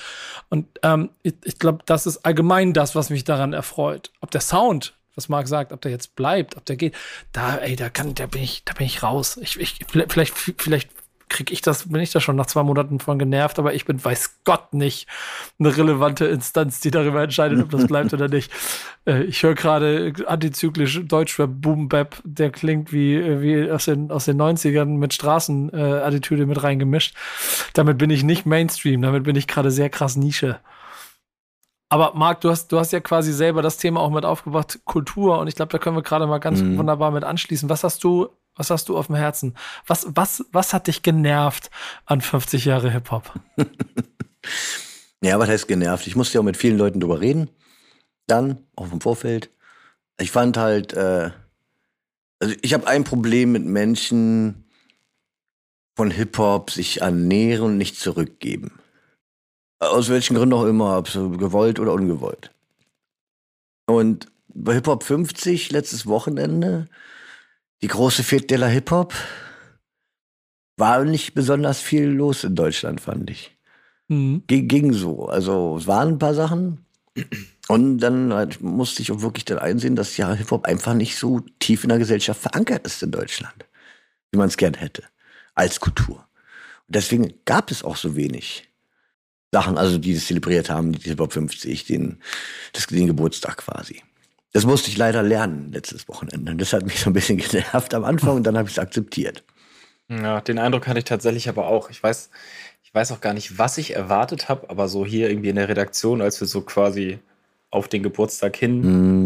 Und ähm, ich, ich glaube, das ist allgemein das, was mich daran erfreut. Ob der Sound was Marc sagt, ob der jetzt bleibt, ob der geht, da, ey, da kann, da bin ich, da bin ich raus. Ich, ich, vielleicht, vielleicht kriege ich das, bin ich da schon nach zwei Monaten von genervt, aber ich bin, weiß Gott, nicht eine relevante Instanz, die darüber entscheidet, ob das bleibt oder nicht. Äh, ich höre gerade antizyklisch Deutschrap Boom Bap, der klingt wie, wie aus den, aus den 90ern mit Straßenattitüde äh, mit reingemischt. Damit bin ich nicht Mainstream, damit bin ich gerade sehr krass Nische. Aber Marc, du hast, du hast ja quasi selber das Thema auch mit aufgebracht, Kultur. Und ich glaube, da können wir gerade mal ganz mhm. wunderbar mit anschließen. Was hast du, was hast du auf dem Herzen? Was, was, was hat dich genervt an 50 Jahre Hip-Hop? ja, was heißt genervt? Ich musste ja auch mit vielen Leuten drüber reden. Dann, auch im Vorfeld. Ich fand halt, äh, also ich habe ein Problem mit Menschen von Hip-Hop sich ernähren und nicht zurückgeben. Aus welchen Gründen auch immer, ob so gewollt oder ungewollt. Und bei Hip Hop 50 letztes Wochenende, die große Fete Hip Hop, war nicht besonders viel los in Deutschland, fand ich. Mhm. Ging so. Also es waren ein paar Sachen. Und dann halt musste ich auch wirklich dann einsehen, dass ja Hip-Hop einfach nicht so tief in der Gesellschaft verankert ist in Deutschland, wie man es gern hätte, als Kultur. Und deswegen gab es auch so wenig. Sachen, also die das zelebriert haben, die Hip-Hop 50, den, das, den Geburtstag quasi. Das musste ich leider lernen letztes Wochenende. Das hat mich so ein bisschen genervt am Anfang und dann habe ich es akzeptiert. Ja, den Eindruck hatte ich tatsächlich aber auch. Ich weiß, ich weiß auch gar nicht, was ich erwartet habe, aber so hier irgendwie in der Redaktion, als wir so quasi auf den Geburtstag hin,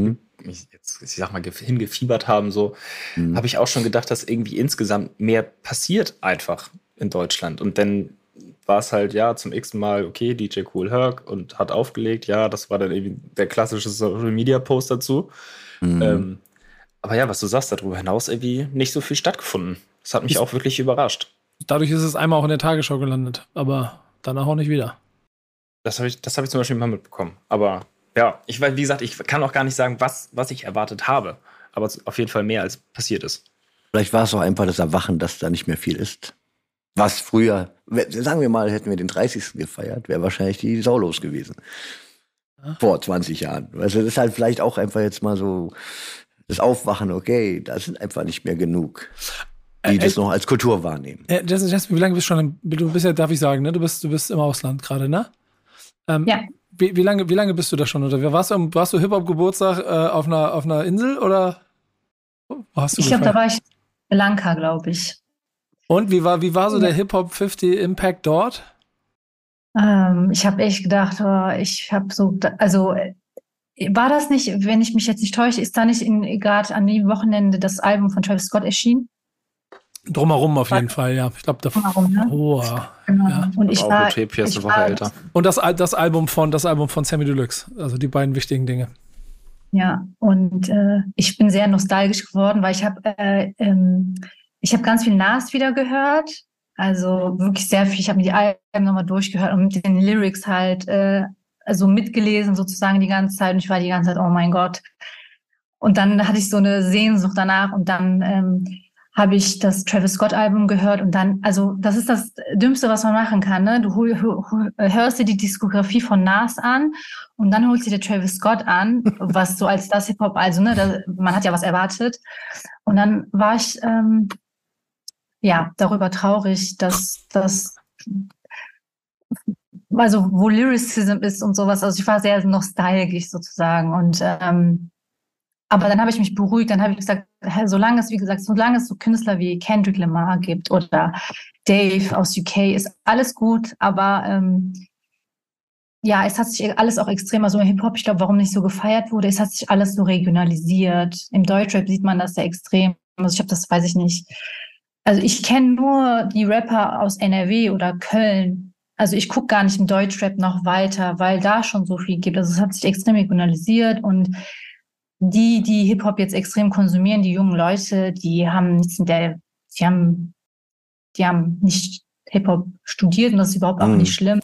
mhm. ich, jetzt, ich sag mal, hingefiebert haben, so, mhm. habe ich auch schon gedacht, dass irgendwie insgesamt mehr passiert einfach in Deutschland. Und dann war es halt, ja, zum x Mal, okay, DJ Cool Herc und hat aufgelegt. Ja, das war dann irgendwie der klassische Social Media Post dazu. Mhm. Ähm, aber ja, was du sagst, darüber hinaus irgendwie nicht so viel stattgefunden. Das hat mich ich, auch wirklich überrascht. Dadurch ist es einmal auch in der Tagesschau gelandet, aber danach auch nicht wieder. Das habe ich, hab ich zum Beispiel mal mitbekommen. Aber ja, ich weiß, wie gesagt, ich kann auch gar nicht sagen, was, was ich erwartet habe. Aber auf jeden Fall mehr als passiert ist. Vielleicht war es auch einfach das Erwachen, dass da nicht mehr viel ist. Was früher, sagen wir mal, hätten wir den 30. gefeiert, wäre wahrscheinlich die Sau los gewesen. Vor 20 Jahren. Also das ist halt vielleicht auch einfach jetzt mal so das Aufwachen, okay, da sind einfach nicht mehr genug, die äh, das äh, noch als Kultur wahrnehmen. Äh, Jasmin, Jasmin, wie lange bist du schon, du bist ja, darf ich sagen, ne? du, bist, du bist im Ausland gerade, ne? Ähm, ja. Wie, wie, lange, wie lange bist du da schon? Oder warst du, warst du Hip-Hop-Geburtstag äh, auf, einer, auf einer Insel oder? ich glaube, da war ich in Lanka, glaube ich. Und wie war, wie war so der Hip-Hop 50 Impact dort? Ähm, ich habe echt gedacht, oh, ich habe so, also war das nicht, wenn ich mich jetzt nicht täusche, ist da nicht gerade an dem Wochenende das Album von Travis Scott erschienen? Drumherum auf jeden Fall, ja. Ich glaube, da Drumherum, ne? oh, genau. ja. Und ich war, ich eine Woche älter. Und das, das Album von das Album von Sammy Deluxe, also die beiden wichtigen Dinge. Ja, und äh, ich bin sehr nostalgisch geworden, weil ich habe äh, ähm, ich habe ganz viel Nas wieder gehört. Also wirklich sehr viel. Ich habe mir die Alben nochmal durchgehört und mit den Lyrics halt äh, also mitgelesen sozusagen die ganze Zeit. Und ich war die ganze Zeit, oh mein Gott. Und dann hatte ich so eine Sehnsucht danach und dann ähm, habe ich das Travis Scott Album gehört und dann, also das ist das Dümmste, was man machen kann. Ne? Du hörst dir die Diskografie von Nas an und dann holst du dir Travis Scott an, was so als das Hip Hop, also ne, da, man hat ja was erwartet. Und dann war ich ähm, ja, darüber traurig, dass das, also wo Lyricism ist und sowas. Also ich war sehr nostalgisch sozusagen und ähm, aber dann habe ich mich beruhigt, dann habe ich gesagt, solange es, wie gesagt, solange es so Künstler wie Kendrick Lamar gibt oder Dave aus UK, ist alles gut, aber ähm, ja, es hat sich alles auch extrem, also Hip-Hop, ich glaube, warum nicht so gefeiert wurde, es hat sich alles so regionalisiert. Im Deutschrap sieht man das sehr extrem. Also ich habe das, weiß ich nicht, also ich kenne nur die Rapper aus NRW oder Köln. Also ich gucke gar nicht im Deutschrap noch weiter, weil da schon so viel gibt. Also es hat sich extrem regionalisiert und die, die Hip-Hop jetzt extrem konsumieren, die jungen Leute, die haben nichts in der, die haben, die haben nicht Hip-Hop studiert und das ist überhaupt auch mhm. nicht schlimm.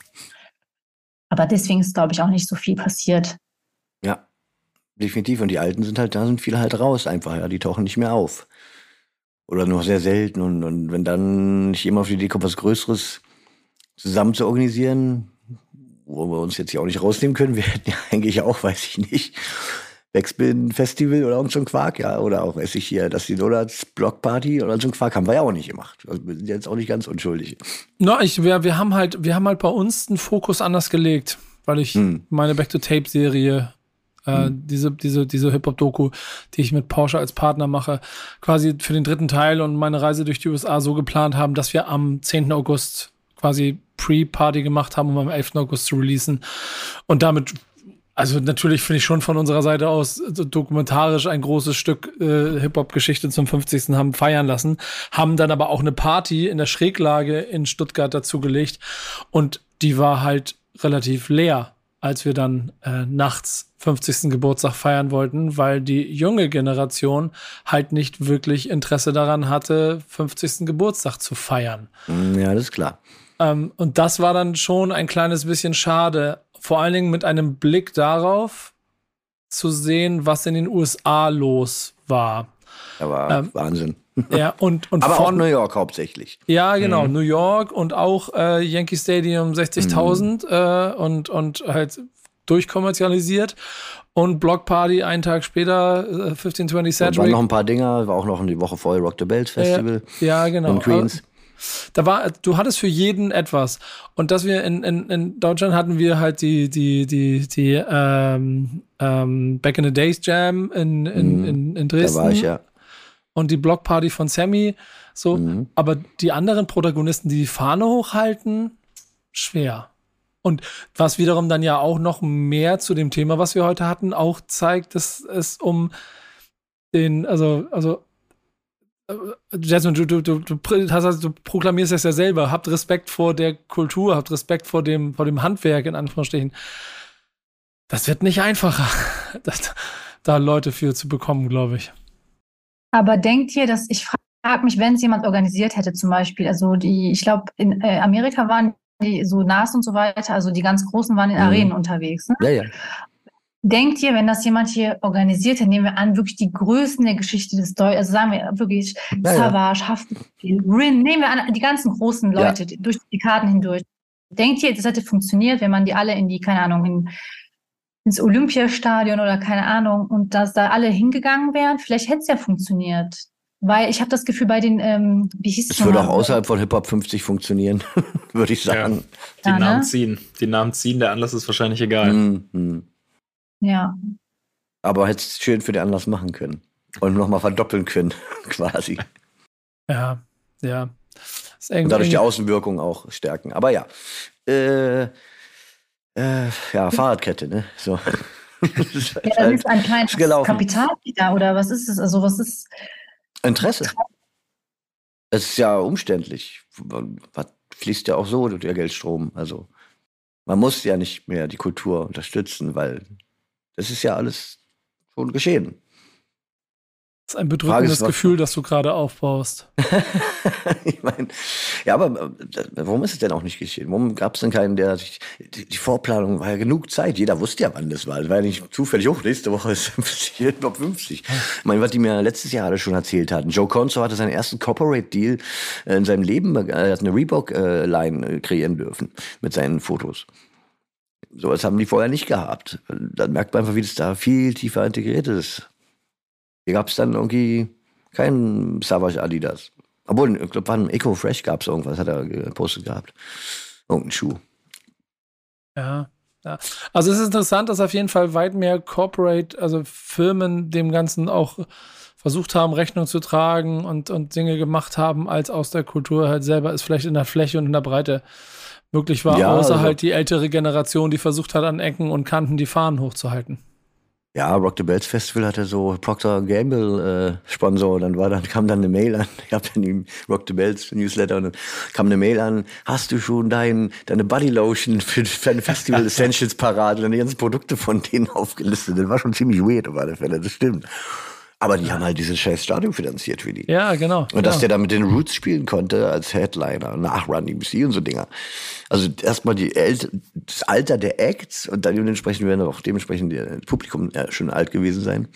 Aber deswegen ist, glaube ich, auch nicht so viel passiert. Ja, definitiv. Und die Alten sind halt, da sind viele halt raus einfach, ja, die tauchen nicht mehr auf. Oder nur sehr selten. Und, und wenn dann nicht jemand auf die Idee kommt, was Größeres zusammen zu organisieren, wo wir uns jetzt hier auch nicht rausnehmen können, wir hätten ja eigentlich auch, weiß ich nicht, Backspin Festival oder irgend so ein Quark, ja, oder auch, weiß ich hier, das die Donuts Blockparty oder so ein Quark haben wir ja auch nicht gemacht. Also wir sind jetzt auch nicht ganz unschuldig. No, ich, wir, wir haben halt, wir haben halt bei uns den Fokus anders gelegt, weil ich hm. meine Back to Tape Serie äh, mhm. Diese, diese, diese Hip-Hop-Doku, die ich mit Porsche als Partner mache, quasi für den dritten Teil und meine Reise durch die USA so geplant haben, dass wir am 10. August quasi Pre-Party gemacht haben, um am 11. August zu releasen. Und damit Also natürlich finde ich schon von unserer Seite aus dokumentarisch ein großes Stück äh, Hip-Hop-Geschichte zum 50. haben feiern lassen, haben dann aber auch eine Party in der Schräglage in Stuttgart dazu gelegt und die war halt relativ leer, als wir dann äh, nachts 50. Geburtstag feiern wollten, weil die junge Generation halt nicht wirklich Interesse daran hatte, 50. Geburtstag zu feiern. Mm, ja, das ist klar. Ähm, und das war dann schon ein kleines bisschen schade, vor allen Dingen mit einem Blick darauf zu sehen, was in den USA los war. Aber ähm, Wahnsinn. Ja, und, und Aber von, auch New York hauptsächlich. Ja, genau, mhm. New York und auch äh, Yankee Stadium 60.000 mhm. äh, und, und halt durchkommerzialisiert. Und Block Party einen Tag später, äh, 1520 Cedric. Und waren noch ein paar Dinger, war auch noch die Woche vorher Rock the Bells Festival. ja, genau. In Queens. Da war, du hattest für jeden etwas. Und dass wir in, in, in Deutschland hatten wir halt die, die, die, die ähm, ähm, Back in the Days Jam in, in, mhm. in, in Dresden. Da war ich, ja. Und die Blockparty von Sammy. So, mhm. aber die anderen Protagonisten, die die Fahne hochhalten, schwer. Und was wiederum dann ja auch noch mehr zu dem Thema, was wir heute hatten, auch zeigt, dass es um den, also, also Jasmine, du, du, du, du, proklamierst es ja selber. Habt Respekt vor der Kultur, habt Respekt vor dem, vor dem Handwerk, in Anführungsstrichen. Das wird nicht einfacher, das, da Leute für zu bekommen, glaube ich. Aber denkt ihr, dass ich frage mich, wenn es jemand organisiert hätte, zum Beispiel, also die, ich glaube, in äh, Amerika waren die so NAS und so weiter, also die ganz Großen waren in mhm. Arenen unterwegs. Ne? Ja, ja. Denkt ihr, wenn das jemand hier organisiert hat, nehmen wir an, wirklich die Größen der Geschichte des Deutschen, also sagen wir wirklich ja, Savage, ja. Rin, nehmen wir an, die ganzen großen Leute ja. durch die Karten hindurch. Denkt ihr, das hätte funktioniert, wenn man die alle in die, keine Ahnung, in, ins Olympiastadion oder keine Ahnung und dass da alle hingegangen wären? Vielleicht hätte es ja funktioniert. Weil ich habe das Gefühl, bei den, ähm, wie hieß es? Es würde auch außerhalb von Hip Hop 50 funktionieren, würde ich sagen. Ja, die Namen ne? ziehen. Die Namen ziehen, der Anlass ist wahrscheinlich egal. Mhm. Ja. Aber hätte es schön für den Anlass machen können. Und nochmal verdoppeln können, quasi. Ja, ja. Und dadurch die Außenwirkung auch stärken. Aber ja. Äh, äh, ja, Fahrradkette, ne? So. ja, das ist ein kleines Kapital da, oder was ist es? Also, was ist. Interesse. Es ist ja umständlich. Was fließt ja auch so der Geldstrom. Also, man muss ja nicht mehr die Kultur unterstützen, weil das ist ja alles schon geschehen. Das ist ein bedrückendes ist, Gefühl, das du gerade aufbaust. ich meine, ja, aber äh, warum ist es denn auch nicht geschehen? Warum gab es denn keinen, der sich, die, die, Vorplanung war ja genug Zeit. Jeder wusste ja, wann das war. Es war ja nicht zufällig, oh, nächste Woche ist Top 50. Ich meine, was die mir letztes Jahr alle schon erzählt hatten. Joe Conso hatte seinen ersten Corporate-Deal äh, in seinem Leben, äh, er hat eine Reebok-Line kreieren dürfen mit seinen Fotos. Sowas haben die vorher nicht gehabt. Dann merkt man einfach, wie das da viel tiefer integriert ist. Hier gab es dann irgendwie keinen Savage Adidas. Obwohl, ich glaube, beim Eco Fresh gab es irgendwas, hat er gepostet gehabt. Irgendein Schuh. Ja, ja. Also es ist interessant, dass auf jeden Fall weit mehr Corporate, also Firmen dem Ganzen auch versucht haben, Rechnung zu tragen und, und Dinge gemacht haben, als aus der Kultur halt selber ist, vielleicht in der Fläche und in der Breite möglich war, ja, außer also, halt die ältere Generation, die versucht hat, an Ecken und Kanten die Fahnen hochzuhalten. Ja, Rock the Bells Festival hatte so Procter Gamble äh, Sponsor. Dann war dann kam dann eine Mail an. Ich habe dann die Rock the Bells Newsletter und dann kam eine Mail an. Hast du schon dein deine Body Lotion für, für eine Festival Essentials Parade? Und dann die ganzen Produkte von denen aufgelistet. Das war schon ziemlich weird auf alle Fälle. Das stimmt. Aber die haben halt dieses scheiß Stadion finanziert für die. Ja, genau. Und dass der da mit den Roots spielen konnte als Headliner nach Run DMC und so Dinger. Also erstmal die El das Alter der Acts und dann dementsprechend werden auch dementsprechend das Publikum ja, schon alt gewesen sein.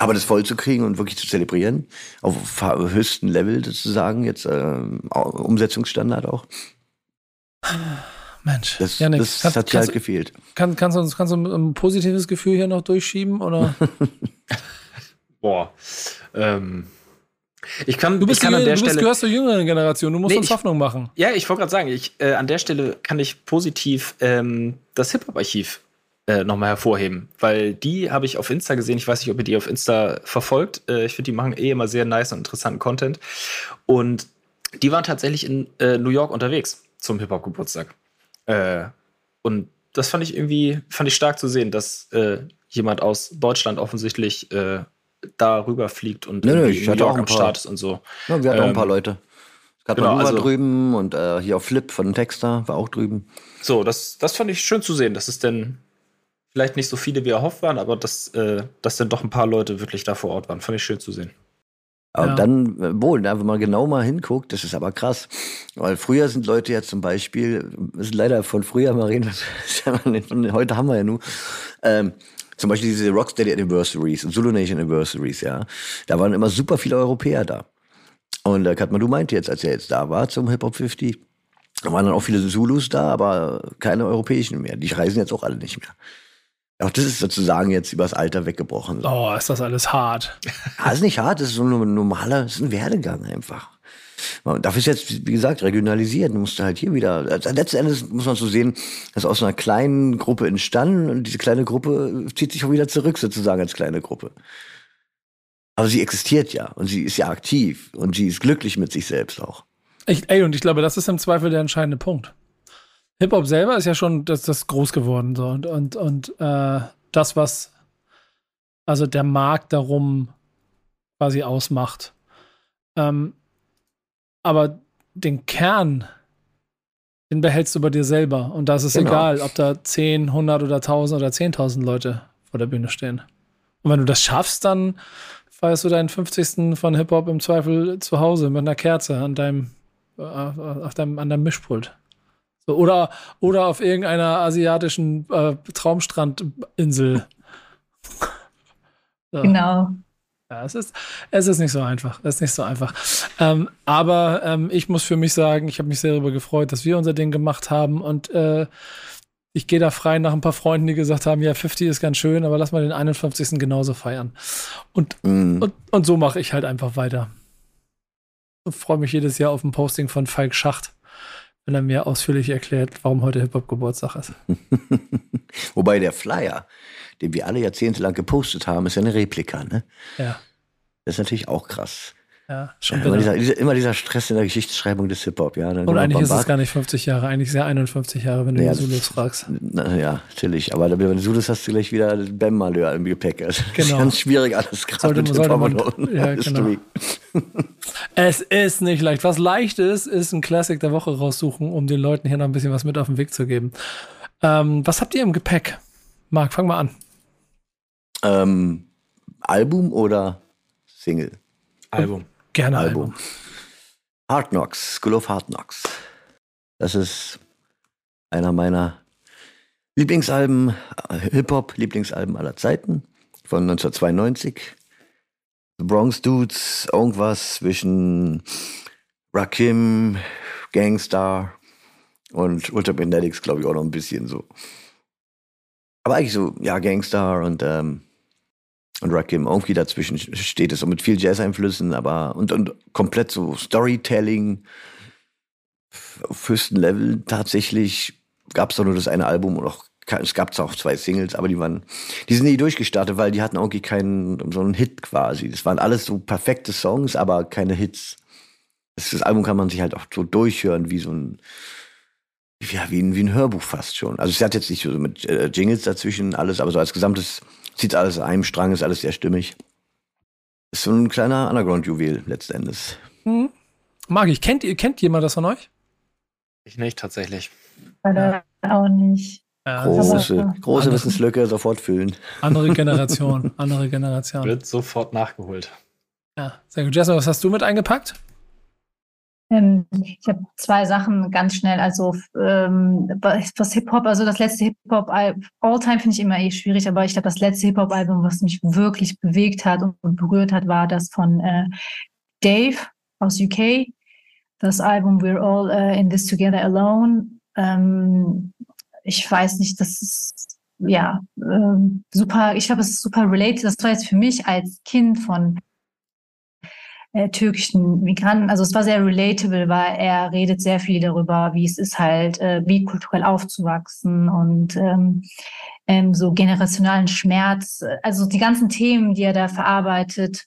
Aber das voll zu kriegen und wirklich zu zelebrieren, auf höchstem Level sozusagen, jetzt äh, Umsetzungsstandard auch. Mensch, das, Janik, das kann, hat dir halt gefehlt. Kann, kannst, du, kannst du ein positives Gefühl hier noch durchschieben? Oder? Boah. Ähm, ich kann, du bist, ich kann an der du Stelle, bist, gehörst zur jüngeren Generation, du musst nee, uns Hoffnung machen. Ja, ich wollte gerade sagen, ich, äh, an der Stelle kann ich positiv ähm, das Hip-Hop-Archiv äh, nochmal hervorheben, weil die habe ich auf Insta gesehen. Ich weiß nicht, ob ihr die auf Insta verfolgt. Äh, ich finde, die machen eh immer sehr nice und interessanten Content. Und die waren tatsächlich in äh, New York unterwegs zum Hip-Hop-Geburtstag. Äh, und das fand ich irgendwie, fand ich stark zu sehen, dass äh, jemand aus Deutschland offensichtlich äh, darüber fliegt und nee, nee, ich New York am Start ist und so. Ja, wir hatten ähm, auch ein paar ähm, Leute. Es gab genau, also, drüben und äh, hier auf Flip von Texter war auch drüben. So, das, das fand ich schön zu sehen, dass es denn vielleicht nicht so viele wie erhofft waren, aber dass, äh, dass dann doch ein paar Leute wirklich da vor Ort waren. Fand ich schön zu sehen. Aber ja. dann, äh, wohl, wenn man genau mal hinguckt, das ist aber krass. Weil früher sind Leute ja zum Beispiel, das ist leider von früher mal reden, heute haben wir ja nur, ähm, zum Beispiel diese Rocksteady Anniversaries und Zulu Nation Anniversaries, ja. Da waren immer super viele Europäer da. Und äh, Katma, du meinte jetzt, als er jetzt da war zum Hip Hop 50, da waren dann auch viele Zulus da, aber keine europäischen mehr. Die reisen jetzt auch alle nicht mehr. Auch das ist sozusagen jetzt übers Alter weggebrochen. Oh, ist das alles hart. Ja, ist nicht hart, das ist so ein normaler, ist ein Werdegang einfach. Dafür ist jetzt, wie gesagt, regionalisiert. Du musst halt hier wieder, also letzten Endes muss man so sehen, dass aus einer kleinen Gruppe entstanden und diese kleine Gruppe zieht sich auch wieder zurück sozusagen als kleine Gruppe. Aber sie existiert ja und sie ist ja aktiv und sie ist glücklich mit sich selbst auch. Ich, ey, und ich glaube, das ist im Zweifel der entscheidende Punkt. Hip-Hop selber ist ja schon das, das groß geworden. So. Und, und, und äh, das, was also der Markt darum quasi ausmacht. Ähm, aber den Kern, den behältst du bei dir selber. Und da ist es genau. egal, ob da 10, 100 oder 1000 oder 10.000 Leute vor der Bühne stehen. Und wenn du das schaffst, dann feierst du deinen 50. von Hip-Hop im Zweifel zu Hause mit einer Kerze an deinem, äh, auf deinem, an deinem Mischpult. So, oder, oder auf irgendeiner asiatischen äh, Traumstrandinsel. so. Genau. Ja, es ist, es ist nicht so einfach. Es ist nicht so einfach. Ähm, aber ähm, ich muss für mich sagen, ich habe mich sehr darüber gefreut, dass wir unser Ding gemacht haben und äh, ich gehe da frei nach ein paar Freunden, die gesagt haben, ja, 50 ist ganz schön, aber lass mal den 51. genauso feiern. Und, mm. und, und so mache ich halt einfach weiter. Ich freue mich jedes Jahr auf ein Posting von Falk Schacht wenn er mir ausführlich erklärt, warum heute Hip-Hop-Geburtstag ist. Wobei der Flyer, den wir alle jahrzehntelang gepostet haben, ist ja eine Replika, ne? Ja. Das ist natürlich auch krass. Ja, schon ja, immer, dieser, dieser, immer, dieser, Stress in der Geschichtsschreibung des Hip-Hop, ja. Und eigentlich ist es gar nicht 50 Jahre, eigentlich sehr 51 Jahre, wenn du ja, Zulus fragst. Na, ja, natürlich. Aber wenn du Zulus hast, du gleich wieder Bam-Malheur im Gepäck. Also genau. ganz schwierig alles gerade mit sollte man, ja, genau. Es ist nicht leicht. Was leicht ist, ist ein Classic der Woche raussuchen, um den Leuten hier noch ein bisschen was mit auf den Weg zu geben. Ähm, was habt ihr im Gepäck? Marc, fang mal an. Ähm, Album oder Single? Album. Gerne Album. Album. Hard Knocks, School of Hard Knocks. Das ist einer meiner Lieblingsalben, Hip-Hop-Lieblingsalben aller Zeiten von 1992. The Bronx Dudes, irgendwas zwischen Rakim, Gangstar und Ultra Benedicts, glaube ich, auch noch ein bisschen so. Aber eigentlich so, ja, Gangstar und ähm, und Rakim irgendwie dazwischen steht es so mit viel Jazz-Einflüssen, aber und, und komplett so Storytelling auf höchstem Level. Tatsächlich gab es doch nur das eine Album und auch es gab auch zwei Singles, aber die waren, die sind nie durchgestartet, weil die hatten irgendwie keinen, so einen Hit quasi. Das waren alles so perfekte Songs, aber keine Hits. Das, das Album kann man sich halt auch so durchhören, wie so ein, ja, wie ein, wie ein Hörbuch fast schon. Also es hat jetzt nicht so mit äh, Jingles dazwischen alles, aber so als gesamtes zieht alles an einem Strang, ist alles sehr stimmig. Ist so ein kleiner Underground-Juwel letztendlich. Mhm. Mag ich. Kennt, kennt jemand das von euch? Ich nicht, tatsächlich. Ja. Auch nicht. Ja, große, große andere, Wissenslücke, sofort füllen. Andere Generation, andere Generation. Wird sofort nachgeholt. Ja, sehr gut. Jessica, was hast du mit eingepackt? Ähm, ich habe zwei Sachen ganz schnell. Also ähm, was Hip-Hop, also das letzte Hip-Hop, All-Time finde ich immer eh schwierig, aber ich glaube, das letzte Hip-Hop-Album, was mich wirklich bewegt hat und, und, berührt hat, war das von äh, Dave aus UK. Das Album We're All uh, in This Together Alone. Ähm, ich weiß nicht, das ist ja ähm, super, ich glaube, es ist super related. Das war jetzt für mich als Kind von äh, türkischen Migranten. Also es war sehr relatable, weil er redet sehr viel darüber, wie es ist halt, äh, wie kulturell aufzuwachsen und ähm, ähm, so generationalen Schmerz. Also die ganzen Themen, die er da verarbeitet.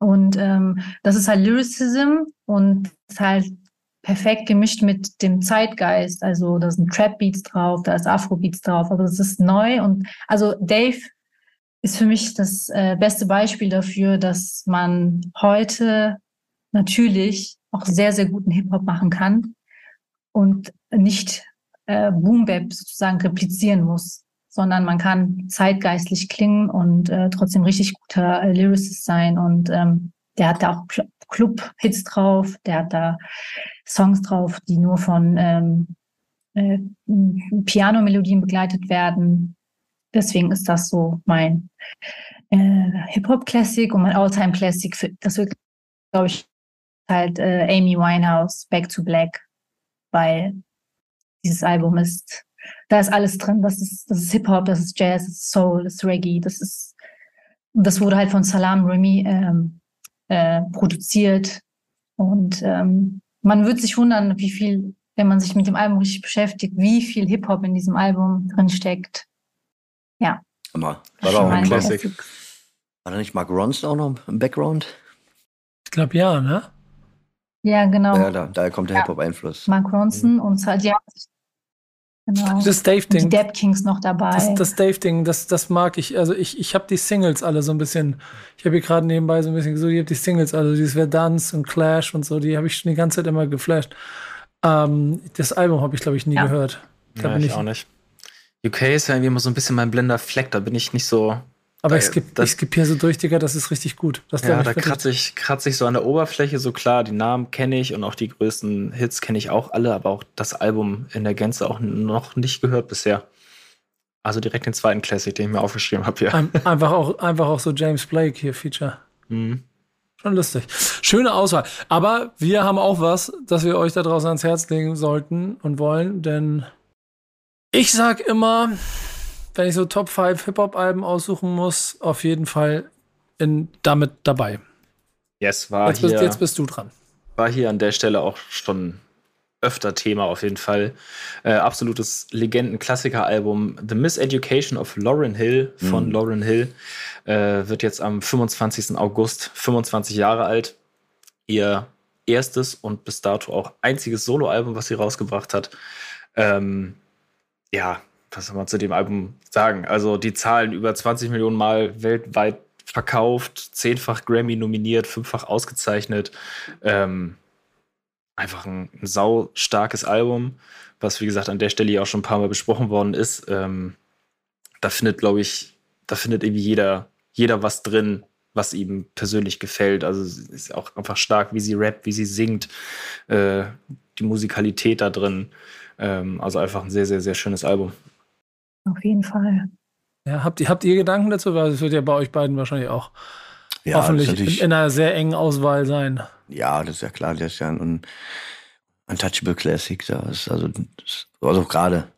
Und ähm, das ist halt Lyricism und ist halt perfekt gemischt mit dem Zeitgeist. Also da sind Trap-Beats drauf, da ist Afro-Beats drauf, aber es ist neu. Und also Dave ist für mich das äh, beste Beispiel dafür, dass man heute natürlich auch sehr, sehr guten Hip-Hop machen kann und nicht äh, Boom-Bap sozusagen replizieren muss, sondern man kann zeitgeistlich klingen und äh, trotzdem richtig guter äh, Lyricist sein. Und ähm, der hat da auch Club-Hits drauf, der hat da Songs drauf, die nur von ähm, äh, Piano-Melodien begleitet werden. Deswegen ist das so mein äh, Hip-Hop-Classic und mein All-Time-Classic. Das wird, glaube ich, halt äh, Amy Winehouse, Back to Black, weil dieses Album ist, da ist alles drin. Das ist, das ist Hip-Hop, das ist Jazz, das ist Soul, das ist Reggae, das ist, das wurde halt von Salam Remy ähm, äh, produziert. Und ähm, man wird sich wundern, wie viel, wenn man sich mit dem Album richtig beschäftigt, wie viel Hip-Hop in diesem Album drin steckt. Ja. War da auch ein Classic. War da nicht Mark Ronson auch noch im Background? Ich glaube ja, ne? Ja, genau. Ja, da, daher kommt der ja. Hip-Hop-Einfluss. Mark Ronson mhm. und halt, ja. Genau. Das Dave-Ding. Die Depp Kings noch dabei. Das, das Dave-Ding, das, das mag ich. Also ich, ich habe die Singles alle so ein bisschen, ich habe hier gerade nebenbei so ein bisschen gesucht, ich habe die Singles, also dieses Verdance und Clash und so, die habe ich schon die ganze Zeit immer geflasht. Ähm, das Album habe ich, glaube ich, nie ja. gehört. Da ja, ich, ich auch nicht. UK ist ja irgendwie immer so ein bisschen mein blender Fleck, da bin ich nicht so. Aber ich skippe skipp hier so durch, Digga, das ist richtig gut. Das ja, da kratze ich, kratz ich so an der Oberfläche, so klar, die Namen kenne ich und auch die größten Hits kenne ich auch alle, aber auch das Album in der Gänze auch noch nicht gehört bisher. Also direkt den zweiten Classic, den ich mir aufgeschrieben habe hier. Einfach auch, einfach auch so James Blake hier, Feature. Mhm. Schon lustig. Schöne Auswahl. Aber wir haben auch was, das wir euch da draußen ans Herz legen sollten und wollen, denn ich sag immer, wenn ich so Top 5 Hip-Hop-Alben aussuchen muss, auf jeden Fall in, damit dabei. Yes, war jetzt bist, hier, jetzt bist du dran. War hier an der Stelle auch schon öfter Thema auf jeden Fall. Äh, absolutes Legenden-Klassiker-Album The Miseducation of Lauren Hill von mhm. Lauren Hill äh, wird jetzt am 25. August 25 Jahre alt. Ihr erstes und bis dato auch einziges Soloalbum, was sie rausgebracht hat. Ähm, ja, was soll man zu dem Album sagen? Also die Zahlen über 20 Millionen Mal weltweit verkauft, zehnfach Grammy nominiert, fünffach ausgezeichnet. Ähm, einfach ein, ein sau starkes Album, was wie gesagt an der Stelle ja auch schon ein paar Mal besprochen worden ist. Ähm, da findet, glaube ich, da findet irgendwie jeder, jeder was drin, was ihm persönlich gefällt. Also ist auch einfach stark, wie sie rappt, wie sie singt, äh, die Musikalität da drin. Ähm, also einfach ein sehr, sehr, sehr schönes Album. Auf jeden Fall. Ja, habt ihr, habt ihr Gedanken dazu? Weil es wird ja bei euch beiden wahrscheinlich auch ja, hoffentlich in, in, einer sehr engen Auswahl sein. Ja, das ist ja klar, das ist ja ein Untouchable Classic. Das also, das, also gerade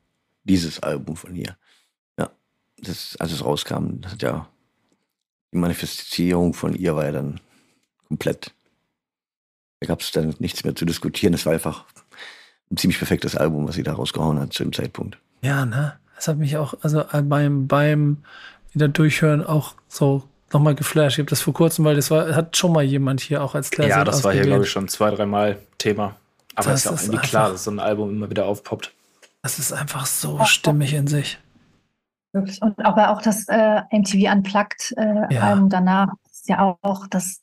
dieses Album von hier. Ja, das, als es rauskam, das hat ja die Manifestierung von ihr war ja dann komplett. Da gab es dann nichts mehr zu diskutieren. Es war einfach ein ziemlich perfektes Album, was sie da rausgehauen hat zu dem Zeitpunkt. Ja, ne? Das hat mich auch, also äh, beim, beim wieder durchhören auch so nochmal geflasht. Ich habe das vor kurzem, weil das war, hat schon mal jemand hier auch als Classic Ja, das war hier, glaube ich, schon zwei, dreimal Thema. Aber es ist ja auch irgendwie klar, dass so ein Album immer wieder aufpoppt. Das ist einfach so stimmig in sich. Wirklich. Und aber auch das äh, MTV Unplugged äh, ja. Album danach ist ja auch, das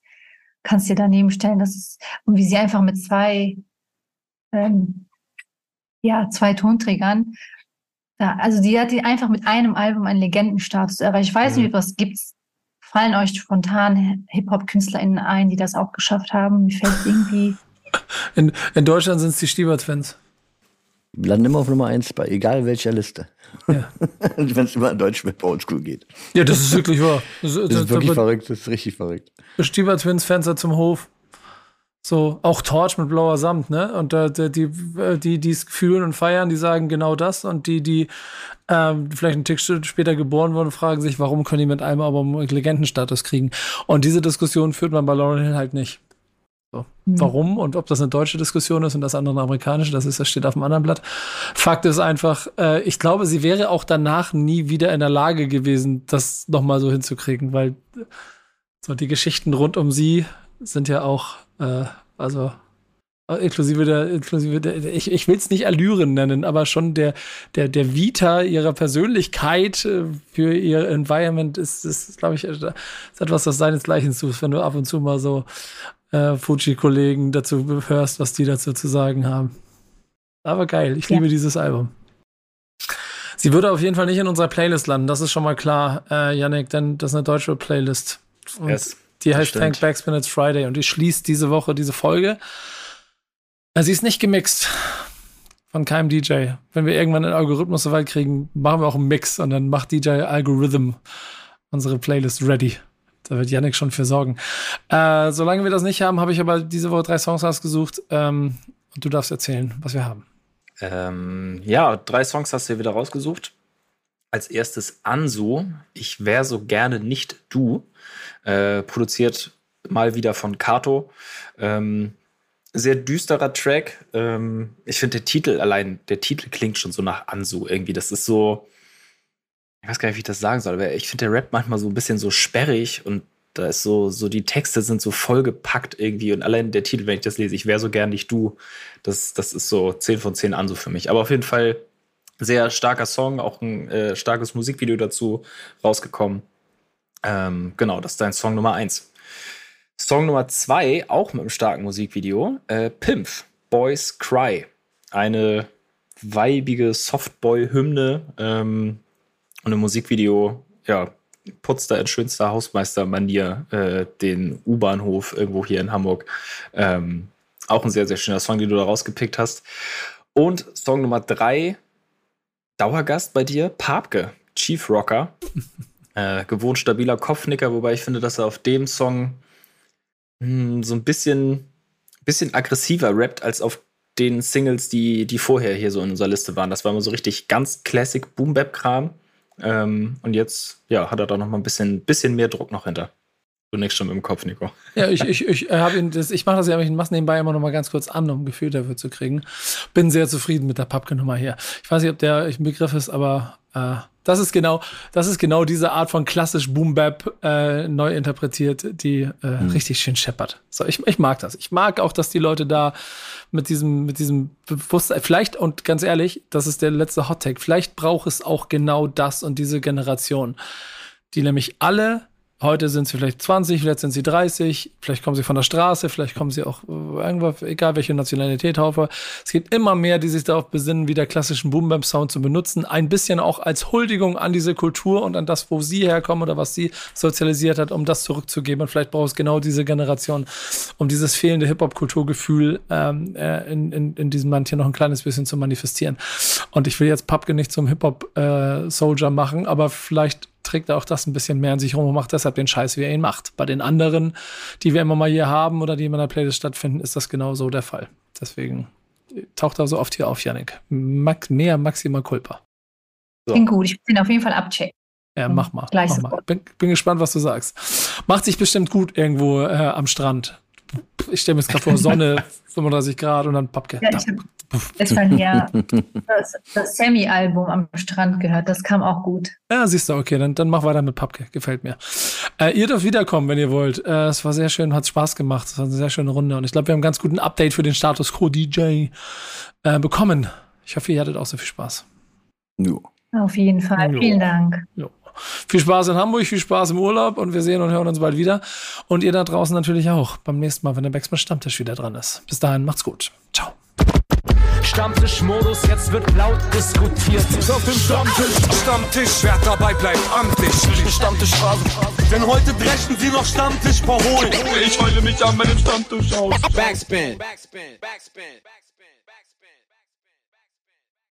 kannst du dir daneben stellen, das ist, und wie sie einfach mit zwei ähm, ja, zwei Tonträgern. Ja, also die hat die einfach mit einem Album einen Legendenstatus erreicht. Ich weiß mhm. nicht, was gibt's. Fallen euch spontan Hip-Hop-KünstlerInnen ein, die das auch geschafft haben? Mir fällt irgendwie. In, in Deutschland sind es die Stieber-Twins. Landen immer auf Nummer eins bei egal welcher Liste. Ja. Wenn es immer in Deutsch mit Oldschool geht. Ja, das ist wirklich wahr. Das, das, das ist wirklich verrückt, das ist richtig verrückt. Stieber-Twins, Fenster zum Hof. So, auch Torch mit blauer Samt, ne? Und äh, die, die, die es fühlen und feiern, die sagen genau das. Und die, die ähm, vielleicht einen Tick später geboren wurden, fragen sich, warum können die mit einem Album Legendenstatus kriegen? Und diese Diskussion führt man bei Lauren Hill halt nicht. So. Mhm. Warum und ob das eine deutsche Diskussion ist und das andere eine amerikanische, das ist, das steht auf dem anderen Blatt. Fakt ist einfach, äh, ich glaube, sie wäre auch danach nie wieder in der Lage gewesen, das nochmal so hinzukriegen, weil so die Geschichten rund um sie sind ja auch äh, also Inklusive der, inklusive der, ich, ich will es nicht Allüren nennen, aber schon der, der, der Vita ihrer Persönlichkeit äh, für ihr Environment ist, ist glaube ich, ist etwas, was seinesgleichen sucht, wenn du ab und zu mal so äh, Fuji-Kollegen dazu hörst, was die dazu zu sagen haben. Aber geil, ich ja. liebe dieses Album. Sie würde auf jeden Fall nicht in unserer Playlist landen, das ist schon mal klar, äh, Yannick, denn das ist eine deutsche Playlist. Und yes, die heißt Thank Backspin It's Friday und die schließt diese Woche diese Folge. Sie ist nicht gemixt von keinem DJ. Wenn wir irgendwann einen Algorithmus so weit kriegen, machen wir auch einen Mix und dann macht DJ Algorithm unsere Playlist ready. Da wird Yannick schon für sorgen. Äh, solange wir das nicht haben, habe ich aber diese Woche drei Songs ausgesucht. Ähm, und du darfst erzählen, was wir haben. Ähm, ja, drei Songs hast du hier wieder rausgesucht. Als erstes Ansu, Ich wäre so gerne nicht du. Äh, produziert mal wieder von Kato. Ähm, sehr düsterer Track. Ähm, ich finde der Titel allein, der Titel klingt schon so nach Ansu irgendwie. Das ist so, ich weiß gar nicht, wie ich das sagen soll, aber ich finde der Rap manchmal so ein bisschen so sperrig und da ist so, so die Texte sind so vollgepackt irgendwie und allein der Titel, wenn ich das lese, ich wäre so gern nicht du, das, das ist so 10 von 10 Ansu für mich. Aber auf jeden Fall sehr starker Song, auch ein äh, starkes Musikvideo dazu rausgekommen. Ähm, genau, das ist dein Song Nummer 1. Song Nummer zwei, auch mit einem starken Musikvideo, äh, Pimpf, Boys Cry. Eine weibige Softboy-Hymne ähm, und ein Musikvideo, ja, putzt da in schönster Hausmeister-Manier äh, den U-Bahnhof irgendwo hier in Hamburg. Ähm, auch ein sehr, sehr schöner Song, den du da rausgepickt hast. Und Song Nummer drei, Dauergast bei dir, Papke, Chief Rocker. äh, gewohnt stabiler Kopfnicker, wobei ich finde, dass er auf dem Song hm, so ein bisschen, bisschen aggressiver rappt als auf den Singles, die, die vorher hier so in unserer Liste waren. Das war immer so richtig ganz Classic Boom Bap Kram. Ähm, und jetzt, ja, hat er da noch mal ein bisschen, bisschen mehr Druck noch hinter. Du nickst schon mit dem Kopf, Nico. Ja, ich, ich, ich habe ihn, das, ich mache das ja, ich mache nebenbei immer noch mal ganz kurz an, um ein Gefühl dafür zu kriegen. Bin sehr zufrieden mit der Pappke-Nummer hier. Ich weiß nicht, ob der ein Begriff ist, aber äh, das ist genau, das ist genau diese Art von klassisch Boom Bap äh, neu interpretiert, die äh, mhm. richtig schön scheppert. So, ich, ich mag das. Ich mag auch, dass die Leute da mit diesem, mit diesem Bewusstsein, vielleicht, und ganz ehrlich, das ist der letzte Hot Take, vielleicht braucht es auch genau das und diese Generation, die nämlich alle Heute sind sie vielleicht 20, vielleicht sind sie 30, vielleicht kommen sie von der Straße, vielleicht kommen sie auch äh, irgendwo, egal welche Nationalität haufe. Es gibt immer mehr, die sich darauf besinnen, wieder klassischen Boom Bap Sound zu benutzen. Ein bisschen auch als Huldigung an diese Kultur und an das, wo sie herkommen oder was sie sozialisiert hat, um das zurückzugeben. Und vielleicht braucht es genau diese Generation, um dieses fehlende Hip-Hop-Kulturgefühl ähm, äh, in, in, in diesem Land hier noch ein kleines bisschen zu manifestieren. Und ich will jetzt Papke nicht zum Hip-Hop-Soldier äh, machen, aber vielleicht trägt er auch das ein bisschen mehr in sich rum und macht deshalb den Scheiß, wie er ihn macht. Bei den anderen, die wir immer mal hier haben oder die in meiner Playlist stattfinden, ist das genau so der Fall. Deswegen taucht er so oft hier auf, Yannick. Max, mehr Maxima Culpa. So. Klingt gut, ich bin auf jeden Fall abchecken. Ja, mach mal. Mach mal. Bin, bin, gespannt, was du sagst. Macht sich bestimmt gut irgendwo äh, am Strand. Ich stelle mir jetzt gerade vor, Sonne, 35 Grad und dann Pappke. Ja, gestern ja das, das Sammy-Album am Strand gehört. Das kam auch gut. Ja, siehst du, okay, dann, dann mach weiter mit Papke. Gefällt mir. Äh, ihr dürft wiederkommen, wenn ihr wollt. Äh, es war sehr schön, hat Spaß gemacht. Es war eine sehr schöne Runde. Und ich glaube, wir haben einen ganz guten Update für den Status Quo DJ äh, bekommen. Ich hoffe, ihr hattet auch so viel Spaß. Jo. Auf jeden Fall. Jo. Vielen Dank. Jo. Viel Spaß in Hamburg, viel Spaß im Urlaub und wir sehen und hören uns bald wieder. Und ihr da draußen natürlich auch beim nächsten Mal, wenn der Backspin Stammtisch wieder dran ist. Bis dahin, macht's gut. Ciao. Stammtischmodus, jetzt wird laut diskutiert. Auf dem Stammtisch, Stammtisch, wer dabei bleibt, amtlich. Stammtisch Phase. Denn heute brechen sie noch Stammtisch verholen. Ich heule mich an meinem Stammtisch aus. Backspin. Backspin. Backspin. Backspin.